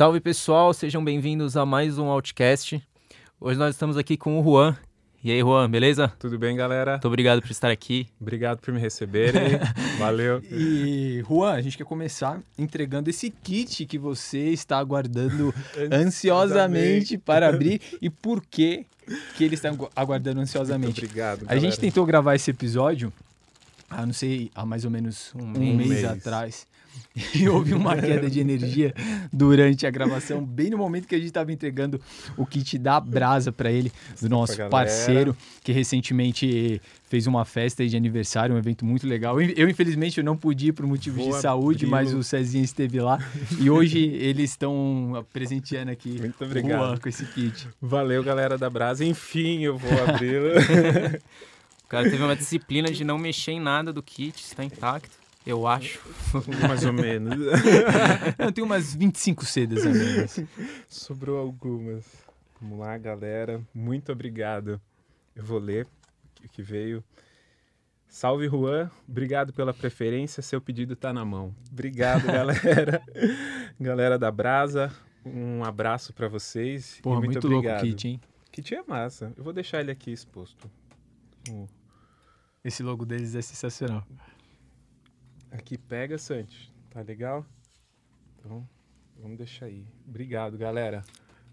Salve pessoal, sejam bem-vindos a mais um Outcast. Hoje nós estamos aqui com o Juan. E aí, Juan, beleza? Tudo bem, galera? Muito obrigado por estar aqui. Obrigado por me receberem. Valeu. E, Juan, a gente quer começar entregando esse kit que você está aguardando ansiosamente para abrir. E por que, que ele está aguardando ansiosamente? Muito obrigado. A galera. gente tentou gravar esse episódio, ah, não sei, há mais ou menos um, Um mês, mês. atrás. E houve uma queda de energia durante a gravação, bem no momento que a gente estava entregando o kit da Brasa para ele, do nosso parceiro, que recentemente fez uma festa de aniversário, um evento muito legal. Eu, infelizmente, eu não pude ir por motivos de saúde, mas abri-lo. o Cezinha esteve lá. E hoje eles estão presenteando aqui Muito o obrigado. Juan com esse kit. Valeu, galera da Brasa. Enfim, eu vou abri-lo. O cara teve uma disciplina de não mexer em nada do kit, está intacto, eu acho. Mais ou menos. Eu tenho umas 25 sedas ainda. Sobrou algumas. Vamos lá, galera. Muito obrigado. Eu vou ler o que veio. Salve, Juan. Obrigado pela preferência. Seu pedido tá na mão. Obrigado, galera. galera da Brasa, um abraço para vocês. Porra, muito, muito, louco o obrigado. kit, hein? Kit é massa. Eu vou deixar ele aqui exposto. O- Esse logo deles é sensacional. Aqui pega, Santi. Tá legal? Então, vamos deixar aí. Obrigado, galera.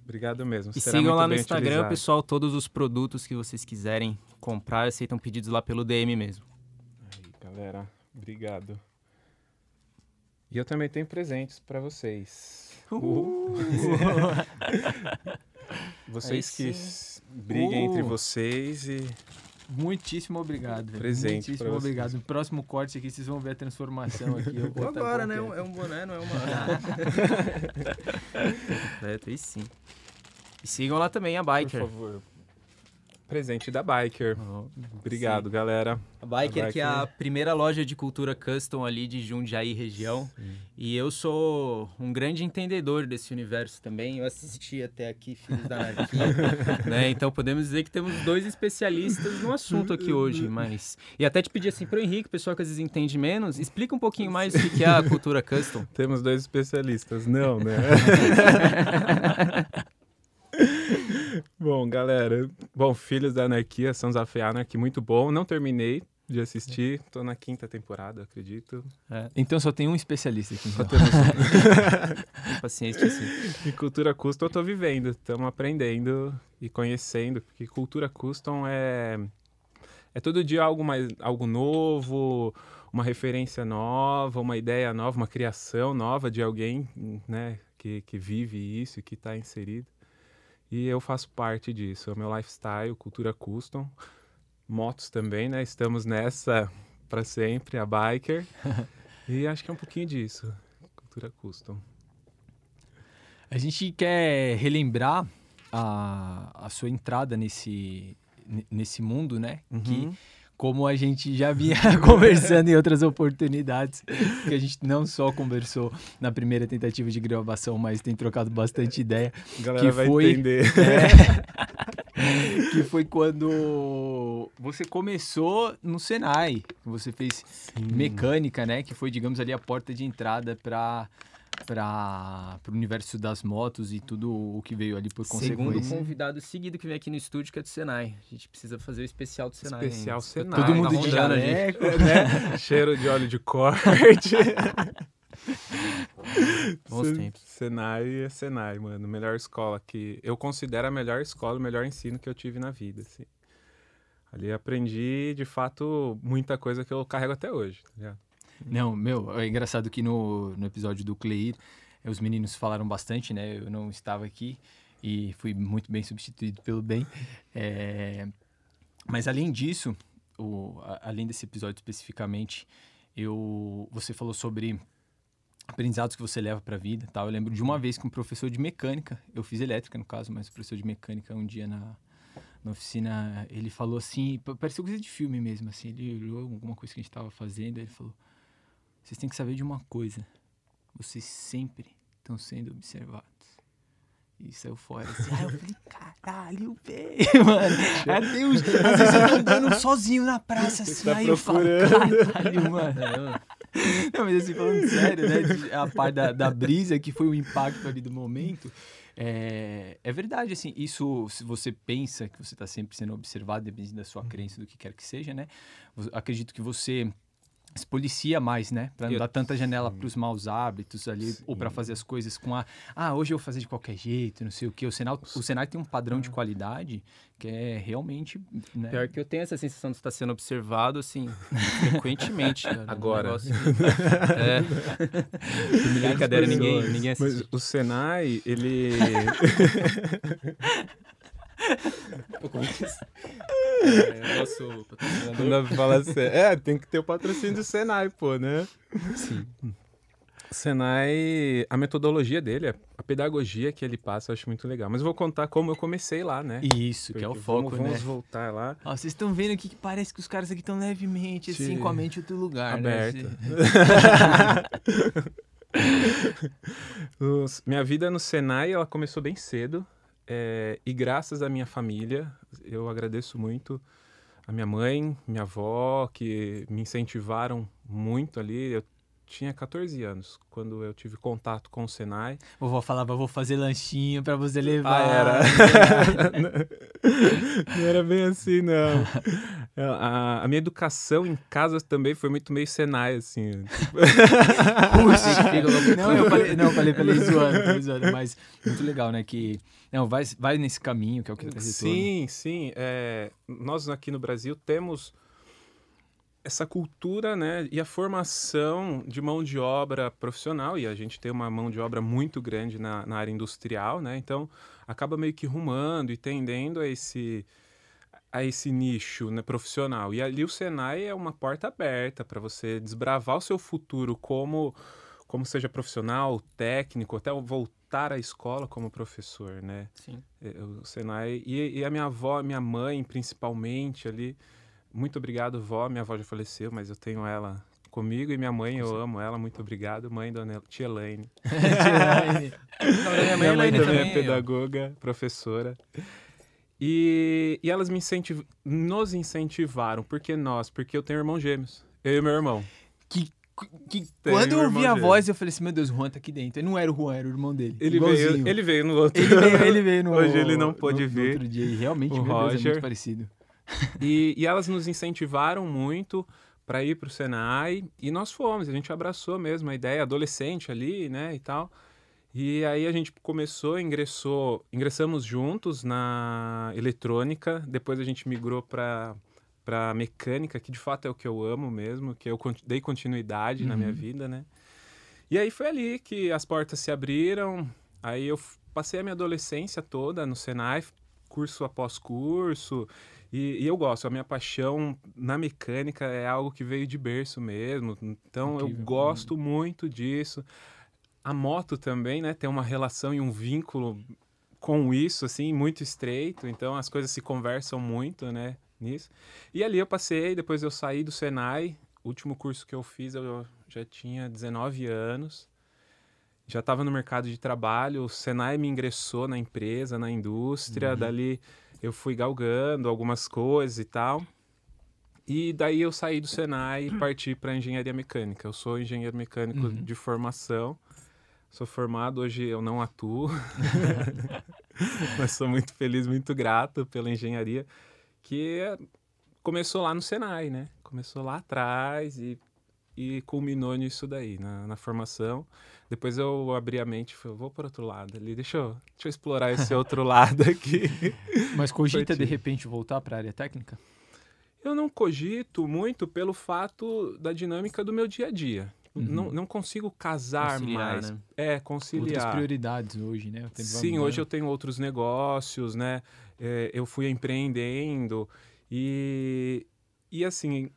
Obrigado mesmo. E Será sigam lá no Instagram, utilizado. pessoal, todos os produtos que vocês quiserem comprar, aceitam pedidos lá pelo DM mesmo. Aí, galera. Obrigado. E eu também tenho presentes pra vocês. Uh! Vocês Aí que sim. briguem entre Uh. vocês e Muitíssimo obrigado, velho. Presente Muitíssimo obrigado. No próximo corte aqui, vocês vão ver a transformação aqui. Eu vou tá completo. um boné, não é uma. é, aí sim. E sigam lá também a por Biker. favor. Presente da Biker. Oh, Obrigado, galera. A Biker, A que é Biker. a primeira loja de cultura custom ali de Jundiaí região. E eu sou um grande entendedor desse universo também. Eu assisti até aqui Filhos da Anarquia. né? Então podemos dizer que temos dois especialistas no assunto aqui hoje. Mas... E até te pedir assim pro Henrique, pessoal que às vezes entende menos, explica um pouquinho mais o que que é a cultura custom. Temos dois especialistas. Não, né? bom, galera. Bom, Filhos da Anarquia, Sons of Anarchy, muito bom. Não terminei de assistir. Tô na quinta temporada, acredito. Então só tem um especialista aqui. Só Então. temos Tem Paciência, assim. E cultura custom eu tô vivendo, estamos aprendendo e conhecendo, porque cultura custom é é todo dia algo mais algo novo, uma referência nova, uma ideia nova, uma criação nova de alguém, né, que, que vive isso, que está inserido. E eu faço parte disso, é o meu lifestyle, cultura custom. Motos também, né? Estamos nessa para sempre, a biker. e acho que é um pouquinho disso, cultura custom. A gente quer relembrar a, a sua entrada nesse, nesse mundo, né? Que Uhum. Como a gente já vinha conversando em outras oportunidades, que a gente não só conversou na primeira tentativa de gravação, mas tem trocado bastante ideia. A galera que vai foi- entender. que foi quando você começou no Senai. Você fez mecânica, né? Que foi, digamos, ali a porta de entrada para para o universo das motos e tudo o que veio ali por Segundo consequência. convidado seguido que vem aqui no estúdio, que é do Senai. A gente precisa fazer o especial do Senai. Especial ainda. Senai. Todo Tá mundo de a gente. jaleco. né? Cheiro de óleo de corte. Bons tempos. Senai é Senai, mano. Melhor escola que eu considero a melhor escola, o melhor ensino que eu tive na vida, assim. Ali aprendi, de fato, muita coisa que eu carrego até hoje. tá ligado? Não, meu, é engraçado que no, no episódio do Cleir, os meninos falaram bastante, né? Eu não estava aqui e fui muito bem substituído pelo bem. É, Mas além disso, o, a- além desse episódio especificamente, eu, você falou sobre aprendizados que você leva para a vida, tal. Eu lembro de uma vez que um professor de mecânica, eu fiz elétrica no caso, mas o professor de mecânica um dia na, na oficina, ele falou assim, pa- parecia coisa de filme mesmo, assim, ele olhou alguma coisa que a gente estava fazendo, ele falou: "Vocês têm que saber de uma coisa. Vocês sempre estão sendo observados." E saiu fora. Assim. Aí eu falei, caralho, velho, mano. Os... Às vezes eu tô andando sozinho na praça, assim, tá aí eu falo, procurando. caralho, mano. É, Não, mas assim, falando sério, né? A parte da, da brisa que foi o impacto ali do momento. É, é verdade, assim, isso, se você pensa que você está sempre sendo observado, dependendo da sua crença, do que quer que seja, né? Acredito que você se policia mais, né? Pra não Eu- dar tanta janela para os maus hábitos ali, ou para fazer as coisas com a. Ah, hoje eu vou fazer de qualquer jeito, não sei o quê. O Senai, o Senai tem um padrão de qualidade que é realmente. Né? Pior que eu tenho essa sensação de estar sendo observado, assim, frequentemente, cara. Um Agora. negócio- é. Brincadeira, ninguém, ninguém Mas assiste. o Senai, ele. É nosso patrocinador. Fala assim, é, tem que ter o patrocínio do Senai, pô, né? Sim. Senai, a metodologia dele, a pedagogia que ele passa, eu acho muito legal. Mas eu vou contar como eu comecei lá, né? Isso, que é o Porque foco, vamos, né? Vamos voltar lá. Ó, vocês estão vendo aqui que parece que os caras aqui estão levemente, assim, Sim. com a mente em outro lugar, Aberta. né? Minha vida no Senai, ela começou bem cedo. É, e graças à minha família, eu agradeço muito a minha mãe, minha avó, que me incentivaram muito ali. Eu tinha 14 anos quando eu tive contato com o Senai. Vovó falava, vou fazer lanchinho pra você levar. Ah, era. não era bem assim, não. A, a minha educação em casa também foi muito meio Senai, assim. Puxa, não, eu falei, não, eu falei, falei zoando, falei zoando, mas muito legal, né, que, não, vai, vai nesse caminho, que é o que retorno. Sim, sim. é, nós aqui no Brasil temos essa cultura, né, e a formação de mão de obra profissional, e a gente tem uma mão de obra muito grande na, na área industrial, né, então acaba meio que rumando e tendendo a esse a esse nicho né, profissional. E ali o Senai é uma porta aberta para você desbravar o seu futuro como como seja profissional, técnico, até voltar à escola como professor, né? Sim. É, O Senai. E, e a minha avó, minha mãe, principalmente ali. Muito obrigado, vó. Minha avó já faleceu, mas eu tenho ela comigo e minha mãe, eu amo ela. Muito obrigado, mãe, dona tia Elaine. Minha Minha mãe Elaine também é também, pedagoga, professora. E, e elas me incentiv... nos incentivaram. Por que nós? Porque eu tenho irmãos gêmeos. Eu e meu irmão. Que, que quando eu ouvi a voz, eu falei assim, meu Deus, o Juan tá aqui dentro. Ele não era o Juan, era o irmão dele. Ele Igualzinho. veio, ele veio no outro. Ele veio, ele veio no... Hoje ele não pôde no- no vir. outro dia, e realmente, O meu Deus, é Roger. muito parecido. E, e elas nos incentivaram muito para ir para o Senai e nós fomos, a gente abraçou mesmo a ideia, adolescente ali, né, e tal. E aí a gente começou, ingressou, ingressamos juntos na eletrônica, depois a gente migrou para para mecânica, que de fato é o que eu amo mesmo, que eu dei continuidade na minha Uhum. vida, né? E aí foi ali que as portas se abriram. Aí eu passei a minha adolescência toda no Senai, curso após curso. E, e eu gosto, a minha paixão na mecânica é algo que veio de berço mesmo. Então eu Incrível. gosto muito disso. A moto também, né, tem uma relação e um vínculo com isso, assim, muito estreito. Então as coisas se conversam muito, né, nisso. E ali eu passei, depois eu saí do Senai. Último curso que eu fiz eu já tinha 19 anos. Já estava no mercado de trabalho. O Senai me ingressou na empresa, na indústria. Dali eu fui galgando algumas coisas e tal. E daí eu saí do Senai e parti para engenharia mecânica. Eu sou engenheiro mecânico Uhum. de formação. Sou formado, hoje eu não atuo. Mas sou muito feliz, muito grato pela engenharia, que é- começou lá no Senai, né? Começou lá atrás e, e culminou nisso daí, na, na formação. Depois eu abri a mente e falei, vou para outro lado ali, deixa eu, deixa eu explorar esse outro lado aqui. Mas cogita, de repente, voltar pra área técnica? Eu não cogito muito pelo fato da dinâmica do meu dia a dia. Uhum. Não, não consigo casar Conciliar, mais. né? É, Outras conciliar. prioridades hoje, né? Sim, hoje eu tenho outros negócios, né? É, eu fui empreendendo e, e assim,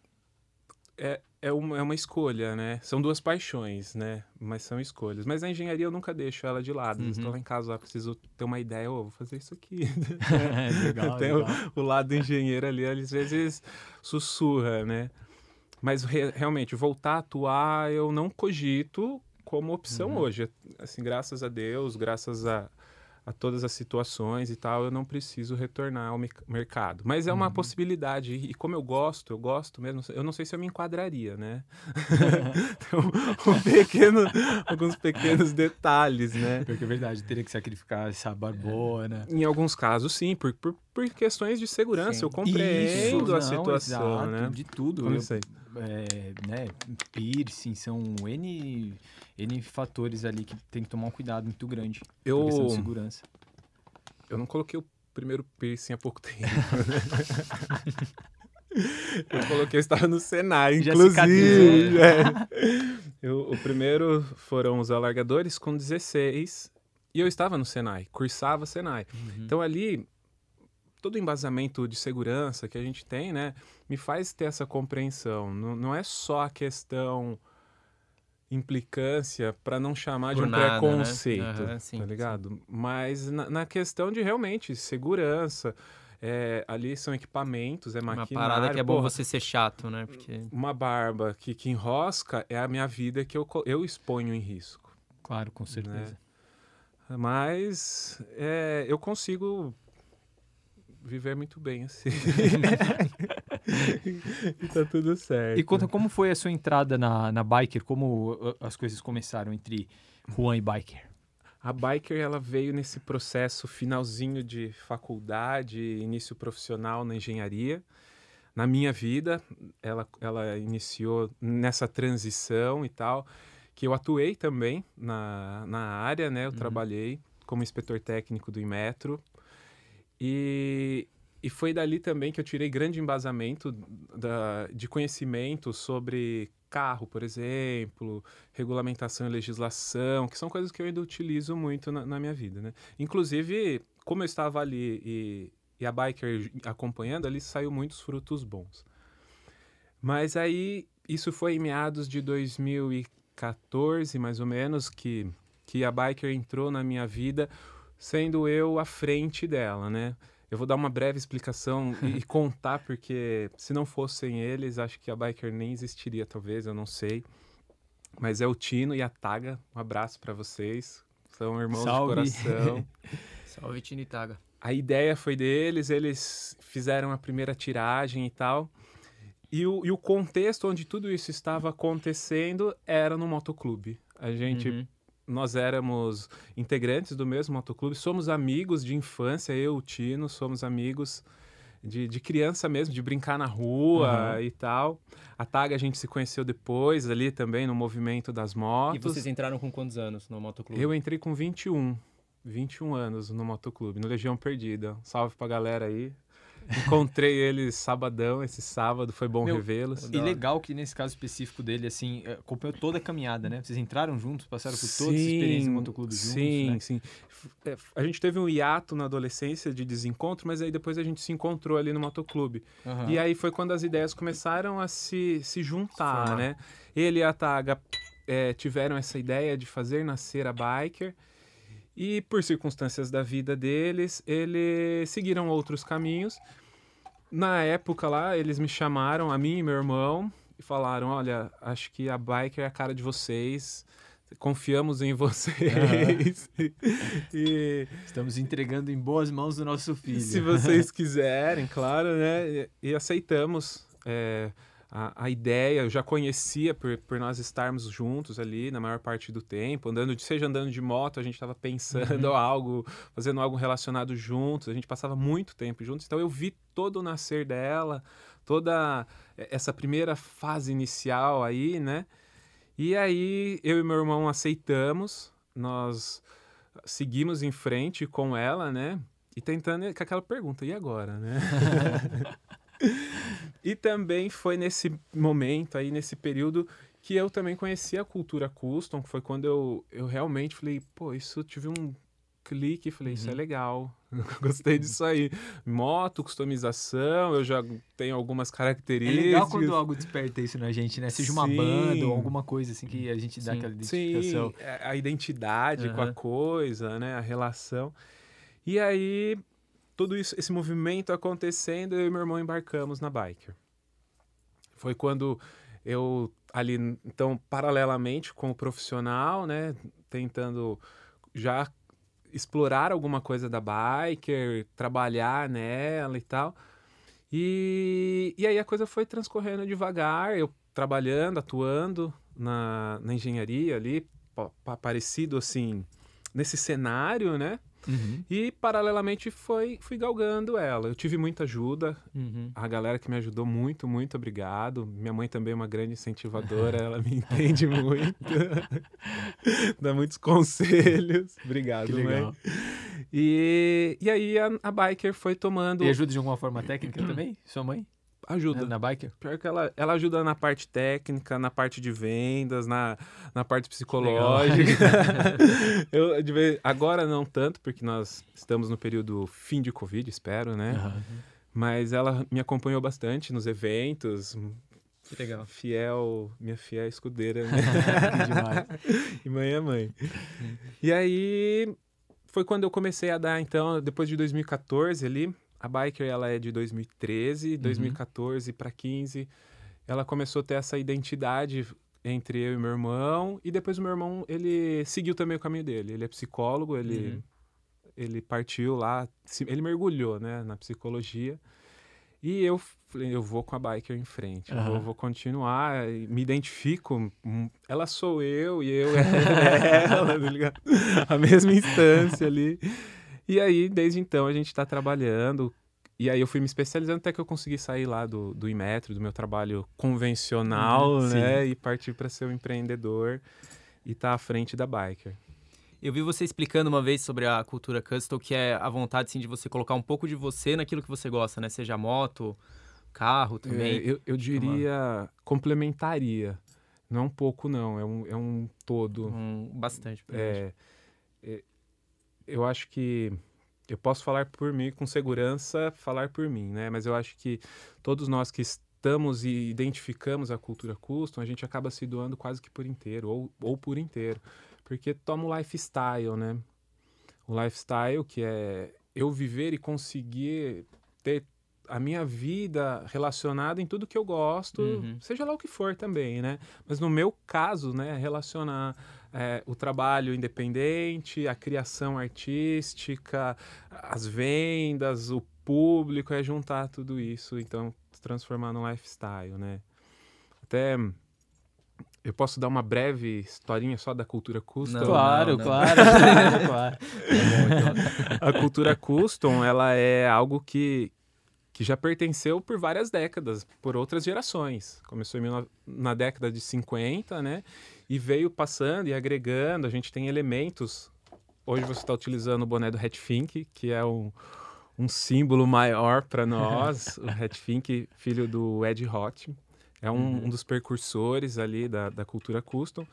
é, é, uma, é uma escolha, né? São duas paixões, né? Mas são escolhas. Mas a engenharia eu nunca deixo ela de lado. Uhum. Estou lá em casa, ah, preciso ter uma ideia, ô, vou fazer isso aqui. legal, Tem legal. o, o lado engenheiro ali, às vezes sussurra, né? Mas re- realmente, voltar a atuar, eu não cogito como opção Uhum. hoje. Assim, graças a Deus, graças a, a todas as situações e tal, eu não preciso retornar ao mercado. Mas é uma uhum. possibilidade. E, como eu gosto, eu gosto mesmo, eu não sei se eu me enquadraria, né? então, um pequeno, alguns pequenos detalhes, né? Porque é verdade, teria que sacrificar essa barbona. Em alguns casos, sim, por, por, por questões de segurança. Sim. Eu compreendo Isso, a não, situação, exato, né? De tudo. Como eu, sei. É, né, piercing, são N N fatores ali que tem que tomar um cuidado muito grande. Eu... De segurança. Eu não coloquei o primeiro piercing há pouco tempo. eu coloquei, eu estava no Senai, inclusive. É. Eu, o primeiro foram os alargadores com 16 e eu estava no Senai, cursava Senai. Uhum. Então ali todo o embasamento de segurança que a gente tem, né, me faz ter essa compreensão. Não, não é só a questão implicância para não chamar Por de um nada, né? preconceito, né? uhum, sim, tá ligado? Sim. Mas na, na, questão de realmente segurança, é, ali são equipamentos, é maquinário. Uma parada que é bom você ser chato, né? Porque... Uma barba que, que enrosca é a minha vida que eu, eu exponho em risco. Claro, com certeza. Né? Mas é, eu consigo viver muito bem assim. e tá tudo certo. E conta como foi a sua entrada na, na Biker, como uh, as coisas começaram entre Juan e Biker? A Biker ela veio nesse processo finalzinho de faculdade, início profissional na engenharia. Na minha vida, ela, ela iniciou nessa transição e tal, que eu atuei também na, na área, né? Eu uhum. trabalhei como inspetor técnico do Inmetro. E, e foi dali também que eu tirei grande embasamento da, de conhecimento sobre carro, por exemplo, regulamentação e legislação, que são coisas que eu ainda utilizo muito na, na minha vida, né? Inclusive, como eu estava ali e, e a biker acompanhando, ali saiu muitos frutos bons. Mas aí, isso foi em meados de 2014, mais ou menos, que, que a biker entrou na minha vida, sendo eu à frente dela, né? Eu vou dar uma breve explicação e, e, contar, porque se não fossem eles, acho que a Biker nem existiria, talvez, eu não sei. Mas é o Tino e a Taga. Um abraço para vocês. São irmãos Salve. de coração. Salve, Tino e Taga. A ideia foi deles, eles fizeram a primeira tiragem e tal. E o, e o contexto onde tudo isso estava acontecendo era no motoclube. A gente uhum nós éramos integrantes do mesmo motoclube, somos amigos de infância, eu, o Tino, somos amigos de, de criança mesmo, de brincar na rua uhum. e tal. A Taga a gente se conheceu depois, ali também, no movimento das motos. E vocês entraram com quantos anos no motoclube? Eu entrei com 21. 21 anos no motoclube, no Legião Perdida. Salve pra galera aí. Encontrei eles sabadão, esse sábado, foi bom revê-los. E legal que nesse caso específico dele, assim, é, acompanhou toda a caminhada, né? Vocês entraram juntos, passaram por todas as experiências no motoclube juntos, Sim, né? sim. É, a gente teve um hiato na adolescência de desencontro, mas aí depois a gente se encontrou ali no motoclube. Uhum. E aí foi quando as ideias começaram a se, se juntar, se né? Ele e a Taga é, tiveram essa ideia de fazer nascer a Biker, e por circunstâncias da vida deles, eles seguiram outros caminhos. Na época lá, eles me chamaram, a mim e meu irmão, e falaram: Olha, acho que a Biker é a cara de vocês. Confiamos em vocês. Uhum. e, Estamos entregando em boas mãos o nosso filho. Se vocês quiserem, claro, né? E, e aceitamos. É, a, a ideia, eu já conhecia por, por nós estarmos juntos ali na maior parte do tempo, andando, seja andando de moto, a gente estava pensando uhum. algo, fazendo algo relacionado juntos, a gente passava muito tempo juntos, então eu vi todo o nascer dela, toda essa primeira fase inicial aí, né? E aí eu e meu irmão aceitamos, nós seguimos em frente com ela, né? E tentando com aquela pergunta, e agora, né? e também foi nesse momento aí, nesse período, que eu também conheci a cultura custom, que foi quando eu, eu realmente falei, pô, isso tive um clique e falei, uhum. isso é uhum. legal, gostei disso aí. Moto, customização, eu já tenho algumas características. É legal quando algo desperta isso na gente, né? Seja uma sim. banda ou alguma coisa assim que a gente dá sim. aquela identificação. Sim, é, a identidade uhum. com a coisa, né? A relação. E aí tudo isso, esse movimento acontecendo, eu e meu irmão embarcamos na Biker. Foi quando eu ali, então, paralelamente com o profissional, né, tentando já explorar alguma coisa da biker, trabalhar nela e tal. E, e aí a coisa foi transcorrendo devagar, eu trabalhando, atuando na, na engenharia ali, pa- pa- parecido assim, nesse cenário, né? Uhum. E paralelamente foi, fui galgando ela. Eu tive muita ajuda, Uhum. a galera que me ajudou muito, muito obrigado. Minha mãe também é uma grande incentivadora, ela me entende muito. Dá muitos conselhos. Obrigado, Que mãe. legal. E, e aí a, a biker foi tomando E ajuda de alguma forma técnica também? Sua mãe? Ajuda. Na, na biker? Pior que ela, ela ajuda na parte técnica, na parte de vendas, na, na parte psicológica. Eu, de vez- agora não tanto, porque nós estamos no período fim de Covid, espero, né? Aham. Mas ela me acompanhou bastante nos eventos. Que legal. Fiel, minha fiel escudeira, né? Demais. e mãe é mãe. E aí foi quando eu comecei a dar, então, depois de 2014 ali, a Biker ela é de 2013, 2014 para 15, ela começou a ter essa identidade entre eu e meu irmão, e depois o meu irmão, ele seguiu também o caminho dele. Ele é psicólogo, ele Uhum. ele partiu lá, ele mergulhou, né, na psicologia. E eu falei, eu vou com a biker em frente, eu vou, continuar, me identifico, hum, ela sou eu e eu é ela, tá ligado? A mesma instância ali. E aí, desde então, a gente está trabalhando, e aí eu fui me especializando até que eu consegui sair lá do, do Imetro, do meu trabalho convencional, Uhum, né, e partir para ser um empreendedor e estar à frente da biker. Eu vi você explicando uma vez sobre a cultura custom, que é a vontade assim, de você colocar um pouco de você naquilo que você gosta, né? Seja moto, carro também. É, eu, eu diria complementaria. Não é um pouco, não. É um, é um todo. Um, bastante. É, é, eu acho que eu posso falar por mim, com segurança, falar por mim, né? Mas eu acho que todos nós que estamos e identificamos a cultura custom, a gente acaba se doando quase que por inteiro, ou, ou por inteiro. Porque toma o lifestyle, né? O lifestyle que é eu viver e conseguir ter a minha vida relacionada em tudo que eu gosto, Uhum. seja lá o que for também, né? Mas no meu caso, né, relacionar é, o trabalho independente, a criação artística, as vendas, o público, é juntar tudo isso, então transformar num lifestyle, né? Até eu posso dar uma breve historinha só da cultura custom? Não, claro, não. claro, claro. a cultura custom, ela é algo que, que já pertenceu por várias décadas, por outras gerações. Começou em na década de 50, né? E veio passando e agregando. A gente tem elementos. Hoje você está utilizando o boné do Hatfink, que é um, um símbolo maior para nós. o Hatfink, filho do Ed Hot. É um, um dos precursores ali da, da cultura custom.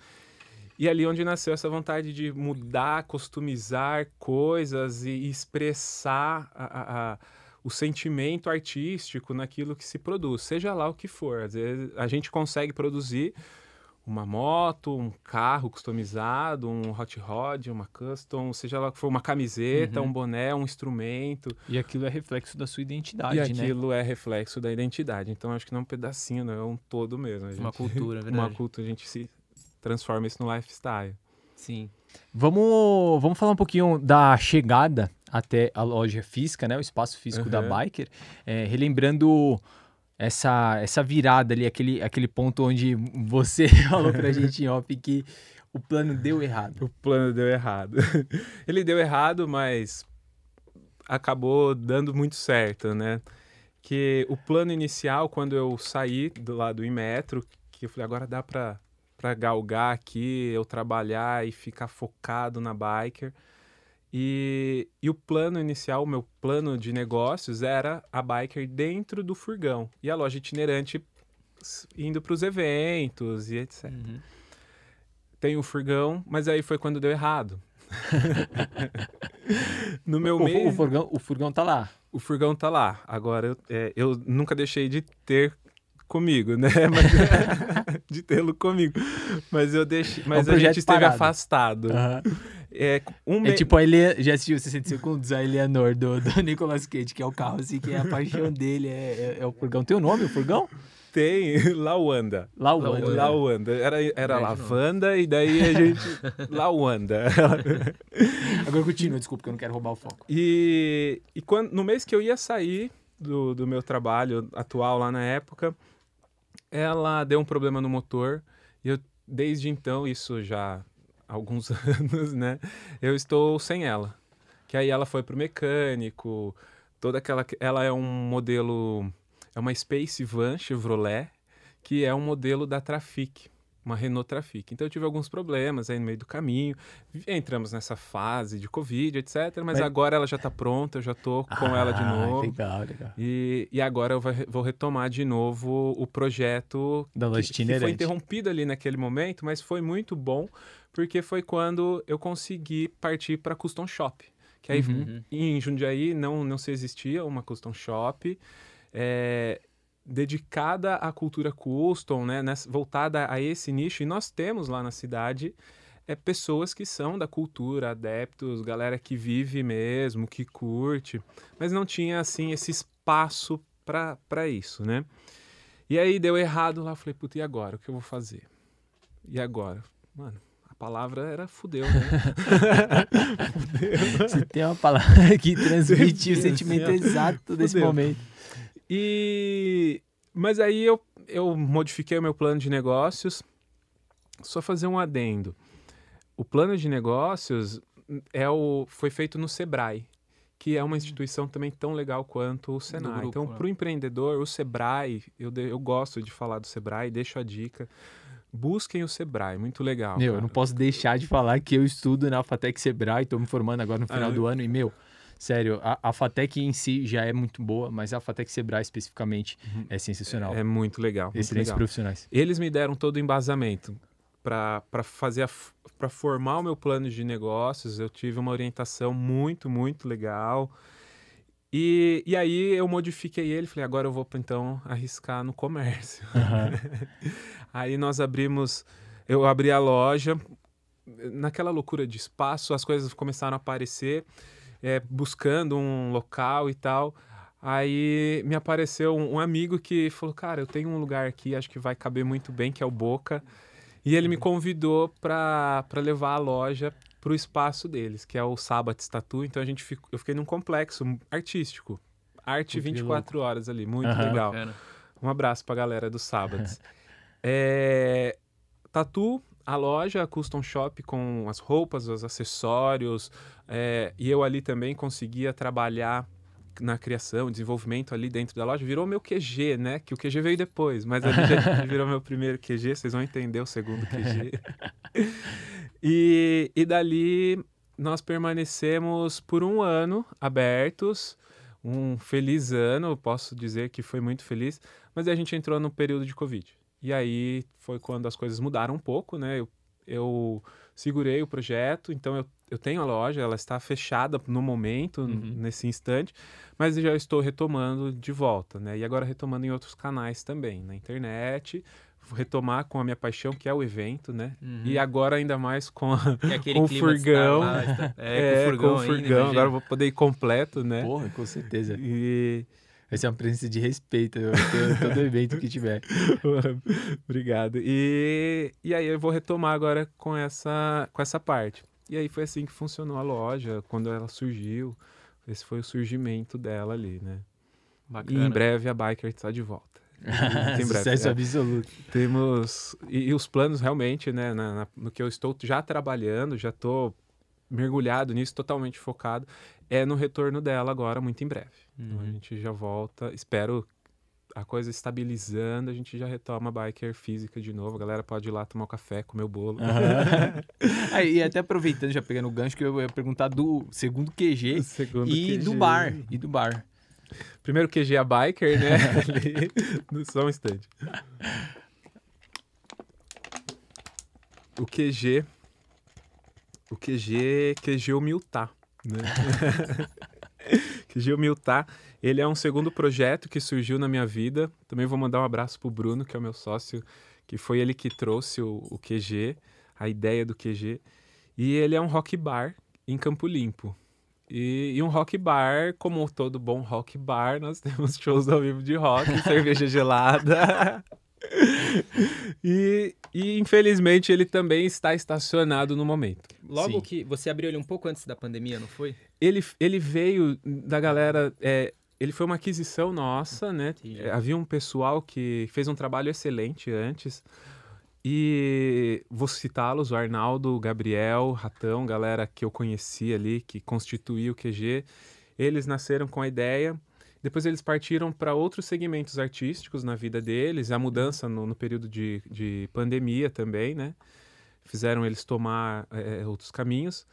E ali onde nasceu essa vontade de mudar, customizar coisas e expressar a- a- a- o sentimento artístico naquilo que se produz, seja lá o que for. Às vezes a gente consegue produzir uma moto, um carro customizado, um hot rod, uma custom, seja lá o que for, uma camiseta, Uhum. um boné, um instrumento. E aquilo é reflexo da sua identidade, e né? aquilo é reflexo da identidade. Então acho que não é um pedacinho, não é um todo mesmo. A gente, Uma cultura, é uma verdade. cultura, a gente se transforma isso no lifestyle. Sim. Vamos, vamos falar um pouquinho da chegada até a loja física, né? O espaço físico da Uhum. Biker. É, relembrando essa, essa virada ali, aquele, aquele ponto onde você falou pra gente em off que o plano deu errado. O plano deu errado. Ele deu errado, mas acabou dando muito certo, né? Que o plano inicial, quando eu saí do lado do Inmetro, que eu falei, agora dá pra, pra galgar aqui, eu trabalhar e ficar focado na biker. E, e o plano inicial, o meu plano de negócios era a biker dentro do furgão e a loja itinerante indo para os eventos e etc Uhum. tem o furgão, mas aí foi quando deu errado. no meu O, meio, o, furgão, o furgão tá lá. o furgão tá lá. Agora, eu, é, eu nunca deixei de ter comigo, né? Mas- de tê-lo comigo. Mas eu deixei. Mas a projeto gente esteve parado. afastado. É, um É me- tipo a Ele... Já assistiu 60 Segundos? A Eleanor do, do Nicolas Cage, que é o carro, assim, que é a paixão dele, é, é, é o furgão. Tem o nome, o furgão? tem o Lawanda. Lawanda. Era, era lavanda e daí a gente. Lawanda. Agora continua, desculpa, que eu não quero roubar o foco. E, e quando, no mês que eu ia sair do, do meu trabalho atual lá na época, ela deu um problema no motor e eu, desde então, isso já alguns anos, né? Eu estou sem ela. Que aí ela foi pro mecânico, toda aquela. Ela é um modelo. É uma Space Van Chevrolet, que é um modelo da Trafic, uma Renault Trafic. Então eu tive alguns problemas aí no meio do caminho. Entramos nessa fase de Covid, etc. Mas, Mas- agora ela já está pronta, eu já tô com ela de Ah, novo. Legal, legal. E, e agora eu vou retomar de novo o projeto Da que, que foi interrompido ali naquele momento, mas foi muito bom, porque foi quando eu consegui partir para Custom Shop. Que aí Uhum. em Jundiaí não, não se existia uma Custom Shop é, dedicada à cultura custom, né, nessa- voltada a esse nicho. E nós temos lá na cidade é, pessoas que são da cultura, adeptos, galera que vive mesmo, que curte, mas não tinha assim esse espaço para isso, né? E aí deu errado lá, falei, puta, e agora? O que eu vou fazer? E agora? Mano, palavra era fudeu, né? Se tem uma palavra que transmite o sentimento exato desse Fudeu. momento. E mas aí eu, eu modifiquei o meu plano de negócios. Só fazer um adendo. O plano de negócios é o, foi feito no Sebrae, que é uma instituição também tão legal quanto o Senai. grupo, então, né? para o empreendedor, o Sebrae, eu, de- eu gosto de falar do Sebrae, deixo a dica. Busquem o Sebrae, muito legal. Meu, eu cara. não posso deixar de falar que eu estudo na Fatec Sebrae, tô me formando agora no final Ah, do ano e, meu, sério, a, a Fatec em si já é muito boa, mas a Fatec Sebrae especificamente é sensacional. É muito legal. Muito Excelentes legal. profissionais. Eles me deram todo o embasamento para fazer para formar o meu plano de negócios. Eu tive uma orientação muito, muito legal. E, e aí eu modifiquei ele, falei, agora eu vou então arriscar no comércio. aí nós abrimos, eu abri a loja, naquela loucura de espaço, as coisas começaram a aparecer, é, buscando um local e tal. Aí me apareceu um, um amigo que falou, cara, eu tenho um lugar aqui, acho que vai caber muito bem, que é o Boca. E ele me convidou para levar a loja para o espaço deles, que é o Sabat Tattoo. Então a gente ficou, eu fiquei num complexo artístico. Arte Puta, que 24 horas ali, muito Aham. legal. Bacana. Um abraço pra galera do Sábados. é, tatu, a loja, a Custom Shop com as roupas, os acessórios. é, e eu ali também conseguia trabalhar na criação, desenvolvimento ali dentro da loja. Virou meu QG, né? Que o QG veio depois, mas ali já virou meu primeiro QG. Vocês vão entender o segundo QG. e, e dali nós permanecemos por um ano abertos. Um feliz ano, eu posso dizer que foi muito feliz. Mas a gente entrou no período de Covid. E aí foi quando as coisas mudaram um pouco, né? Eu, eu segurei o projeto, então eu, eu tenho a loja, ela está fechada no momento, Uhum. nesse instante, mas já estou retomando de volta, né? E agora retomando em outros canais também, na internet, retomar com a minha paixão, que é o evento, né? Uhum. E agora ainda mais com, a, E aquele com o furgão. lá, É, é, com o furgão, com o ainda, furgão, imagina. agora eu vou poder ir completo, né? Porra, com certeza. E Vai ser uma presença de respeito todo evento que tiver. Obrigado. E, e aí eu vou retomar agora com essa, com essa parte. E aí foi assim que funcionou a loja, quando ela surgiu. Esse foi o surgimento dela ali, né? E Bacana. em breve a Biker está de volta. Sucesso é. absoluto. Temos. E, e os planos realmente, né? na- na- no que eu estou já trabalhando, já estou mergulhado nisso, totalmente focado, é no retorno dela agora, muito em breve. Então a Uhum. gente já volta. Espero a coisa estabilizando, a gente já retoma a biker física de novo. A galera pode ir lá tomar um café, comer o bolo. Aí, e até aproveitando, já pegando o gancho, que eu ia perguntar do segundo QG Segundo e QG. do bar. E do bar. Primeiro QG a biker, né? Ali, no só um instante. O QG. O QG. QG Humiltar. Né? QG Humiltar. Ele é um segundo projeto que surgiu na minha vida. Também vou mandar um abraço pro Bruno, que é o meu sócio, que foi ele que trouxe o, o QG, a ideia do QG. E ele é um rock bar em Campo Limpo. E, e um rock bar, como todo bom rock bar, nós temos shows ao vivo de rock, cerveja gelada. e, e, infelizmente ele também está estacionado no momento. Logo Sim. que você abriu ele um pouco antes da pandemia, não foi? Ele, ele veio da galera. É, ele foi uma aquisição nossa, né? É, havia um pessoal que fez um trabalho excelente antes. E vou citá-los: o Arnaldo, o Gabriel, Ratão, galera que eu conheci ali, que constituía o QG. Eles nasceram com a ideia depois eles partiram para outros segmentos artísticos na vida deles, a mudança no, no período de, de, pandemia também, né? Fizeram eles tomar é, outros caminhos.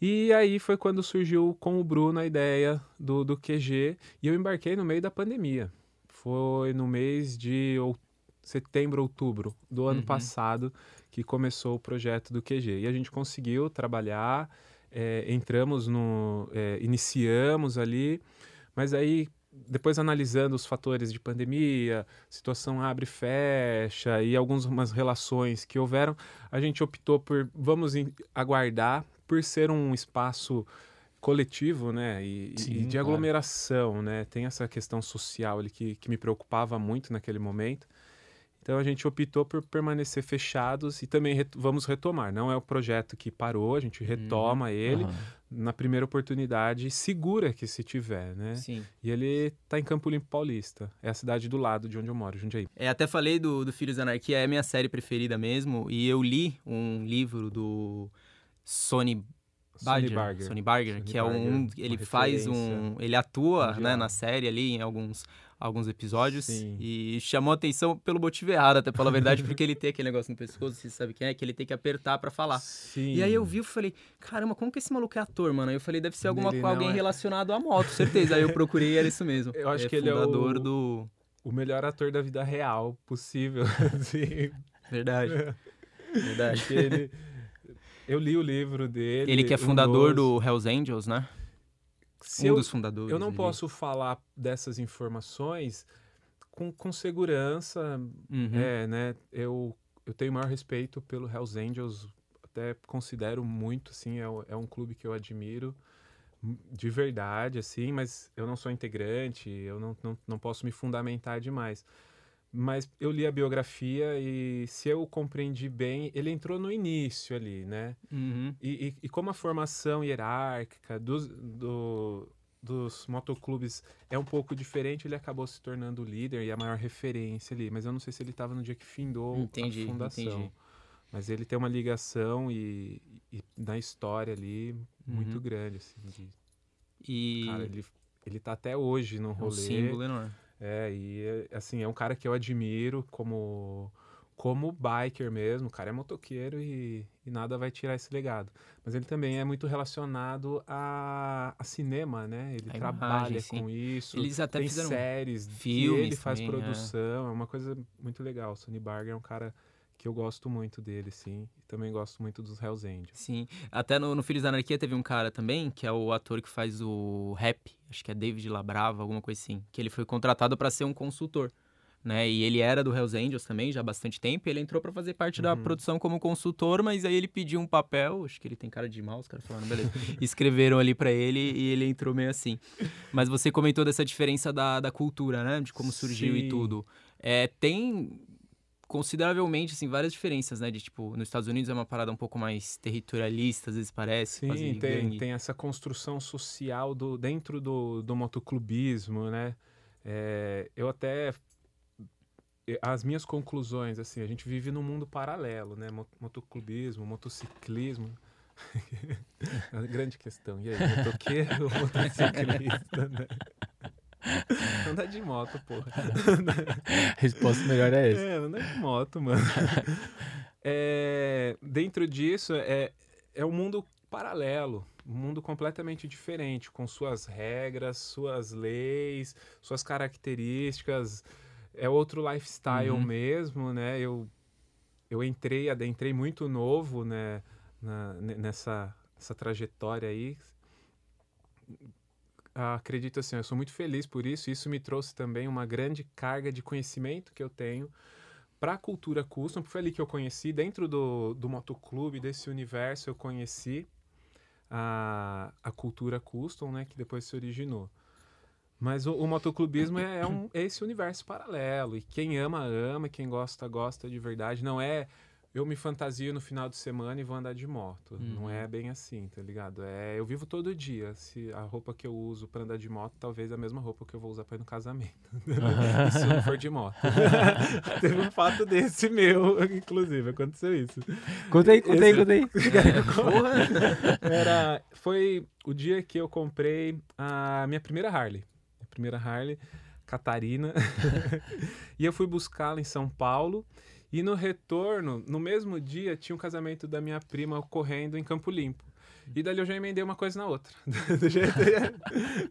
E aí foi quando surgiu com o Bruno a ideia do, do QG, e eu embarquei no meio da pandemia. Foi no mês de ou, setembro, outubro do ano uhum. passado que começou o projeto do QG. E a gente conseguiu trabalhar, é, entramos no. É, iniciamos ali mas aí, depois analisando os fatores de pandemia, situação abre e fecha e algumas relações que houveram, a gente optou por vamos aguardar por ser um espaço coletivo, né, e, Sim, e de aglomeração, claro. né, tem essa questão social ali que, que me preocupava muito naquele momento. Então a gente optou por permanecer fechados e também ret vamos retomar. Não é o projeto que parou, a gente retoma uhum. ele uhum. na primeira oportunidade, segura que se tiver, né? Sim. E ele está em Campo Limpo Paulista, é a cidade do lado de onde eu moro, Jundiaí. É, até falei do, do Filhos da Anarquia, é minha série preferida mesmo, e eu li um livro do Sony Barger, Sony Barger, Sony Barger Sony que Barger, é um ele faz um ele atua né, na série ali em alguns alguns episódios Sim. e chamou atenção pelo motivo errado, até pela verdade, porque ele tem aquele negócio no pescoço, você sabe quem é, que ele tem que apertar para falar. Sim. E aí eu vi e falei, caramba, como que esse maluco é ator, mano? Aí eu falei, deve ser alguma com alguém é... relacionado à moto, certeza. aí eu procurei e era isso mesmo. Eu acho é que ele é o do o melhor ator da vida real possível, assim. Verdade. Verdade. Ele... Eu li o livro dele. Ele que é fundador do Hells Angels, né? Se um eu, dos fundadores. Eu não ali. posso falar dessas informações com, com segurança, uhum. é, né? Eu, eu tenho maior respeito pelo Hells Angels, até considero muito, assim, é, é um clube que eu admiro de verdade, assim, mas eu não sou integrante, eu não, não, não posso me fundamentar demais mas eu li a biografia e se eu compreendi bem, ele entrou no início ali, né? Uhum. E, e, e, como a formação hierárquica dos, do, dos motoclubes é um pouco diferente, ele acabou se tornando o líder e a maior referência ali. Mas eu não sei se ele estava no dia que findou entendi, a fundação. Entendi. Mas ele tem uma ligação e, e na história ali muito uhum. grande, assim. De, e... Cara, ele, ele tá até hoje no rolê. É um símbolo enorme. É, e assim, é um cara que eu admiro como como biker mesmo, o cara é motoqueiro e, e, nada vai tirar esse legado. Mas ele também é muito relacionado a, a cinema, né? Ele a trabalha imagem, com isso. Eles até tem fizeram séries, filmes ele faz também, é. produção, é. é. uma coisa muito legal. O Sonny Barger é um cara que eu gosto muito dele, sim. E também gosto muito dos Hells Angels. Sim. Até no, no Filhos da Anarquia teve um cara também, que é o ator que faz o rap, acho que é David Labrava, alguma coisa assim, que ele foi contratado para ser um consultor. Né? E ele era do Hells Angels também, já há bastante tempo. E ele entrou para fazer parte uhum. da produção como consultor, mas aí ele pediu um papel. Acho que ele tem cara de mal, os caras falaram, beleza. Escreveram ali para ele e ele entrou meio assim. Mas você comentou dessa diferença da, da cultura, né? De como surgiu Sim. e tudo. É, tem consideravelmente, assim, várias diferenças, né? De, tipo, nos Estados Unidos é uma parada um pouco mais territorialista, às vezes parece. Sim, tem, tem essa construção social do, dentro do, do motoclubismo, né? É, eu até... As minhas conclusões, assim, a gente vive num mundo paralelo, né? Motoclubismo, motociclismo... É uma grande questão. E aí, motoqueiro ou motociclista, né? Andar de moto, porra. A resposta melhor é essa. É, andar de moto, mano. É, dentro disso, é, é um mundo paralelo, um mundo completamente diferente, com suas regras, suas leis, suas características. É outro lifestyle uhum. mesmo, né? Eu, eu entrei, adentrei muito novo, né? Na, nessa, nessa trajetória aí acredito assim, eu sou muito feliz por isso. Isso me trouxe também uma grande carga de conhecimento que eu tenho para a cultura custom, porque foi ali que eu conheci, dentro do, do motoclube, desse universo, eu conheci a, a cultura custom, né, que depois se originou. Mas o, o motoclubismo é, é um, é esse universo paralelo. E quem ama, ama. Quem gosta, gosta de verdade. Não é eu me fantasio no final de semana e vou andar de moto. Uhum. Não é bem assim, tá ligado? É, eu vivo todo dia. Se a roupa que eu uso para andar de moto, talvez é a mesma roupa que eu vou usar para ir no casamento. Uhum. se não for de moto. Teve um fato desse meu, inclusive, aconteceu isso. Conta aí, conta aí, conta aí. Era, foi o dia que eu comprei a minha primeira Harley. A primeira Harley, Catarina. e eu fui buscá-la em São Paulo. E no retorno, no mesmo dia, tinha um casamento da minha prima ocorrendo em Campo Limpo. E dali eu já emendei uma coisa na outra. Do jeito,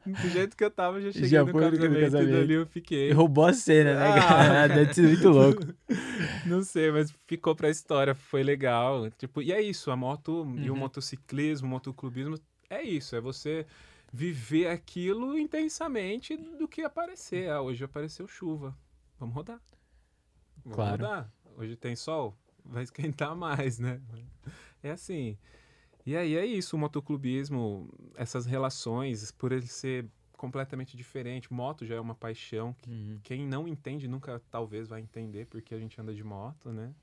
do jeito que eu tava, já cheguei já no, casamento, no casamento. E dali eu fiquei. E roubou a cena, né? Ah. Deve ser muito louco. Não sei, mas ficou pra história, foi legal. Tipo, e é isso, a moto uhum. e o uhum. motociclismo, o motoclubismo, é isso, é você viver aquilo intensamente do que aparecer. Ah, hoje apareceu chuva. Vamos rodar. Vamos claro. rodar hoje tem sol, vai esquentar mais, né? É assim. E aí é isso, o motoclubismo, essas relações, por ele ser completamente diferente. Moto já é uma paixão que uhum. quem não entende nunca talvez vai entender porque a gente anda de moto, né?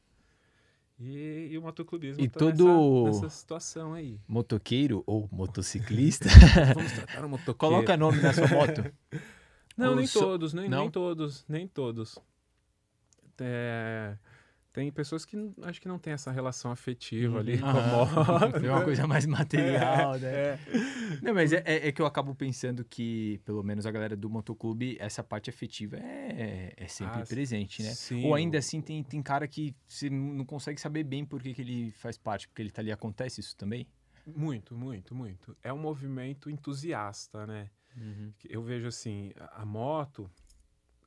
E, e o motoclubismo e tá todo nessa, nessa, situação aí. Motoqueiro ou motociclista? Vamos tratar o motoqueiro. Coloca nome na sua moto. Não, ou nem so... todos, nem, não? nem todos, nem todos. É... Tem pessoas que acho que não tem essa relação afetiva ali com a moto. É uma coisa mais material, é, né? É. Não, mas é, é, é, que eu acabo pensando que, pelo menos a galera do motoclube, essa parte afetiva é, é sempre ah, presente, né? Sim. Ou ainda assim, tem, tem cara que você não consegue saber bem por que, que ele faz parte, porque ele tá ali. Acontece isso também? Muito, muito, muito. É um movimento entusiasta, né? Uhum. Eu vejo assim, a moto,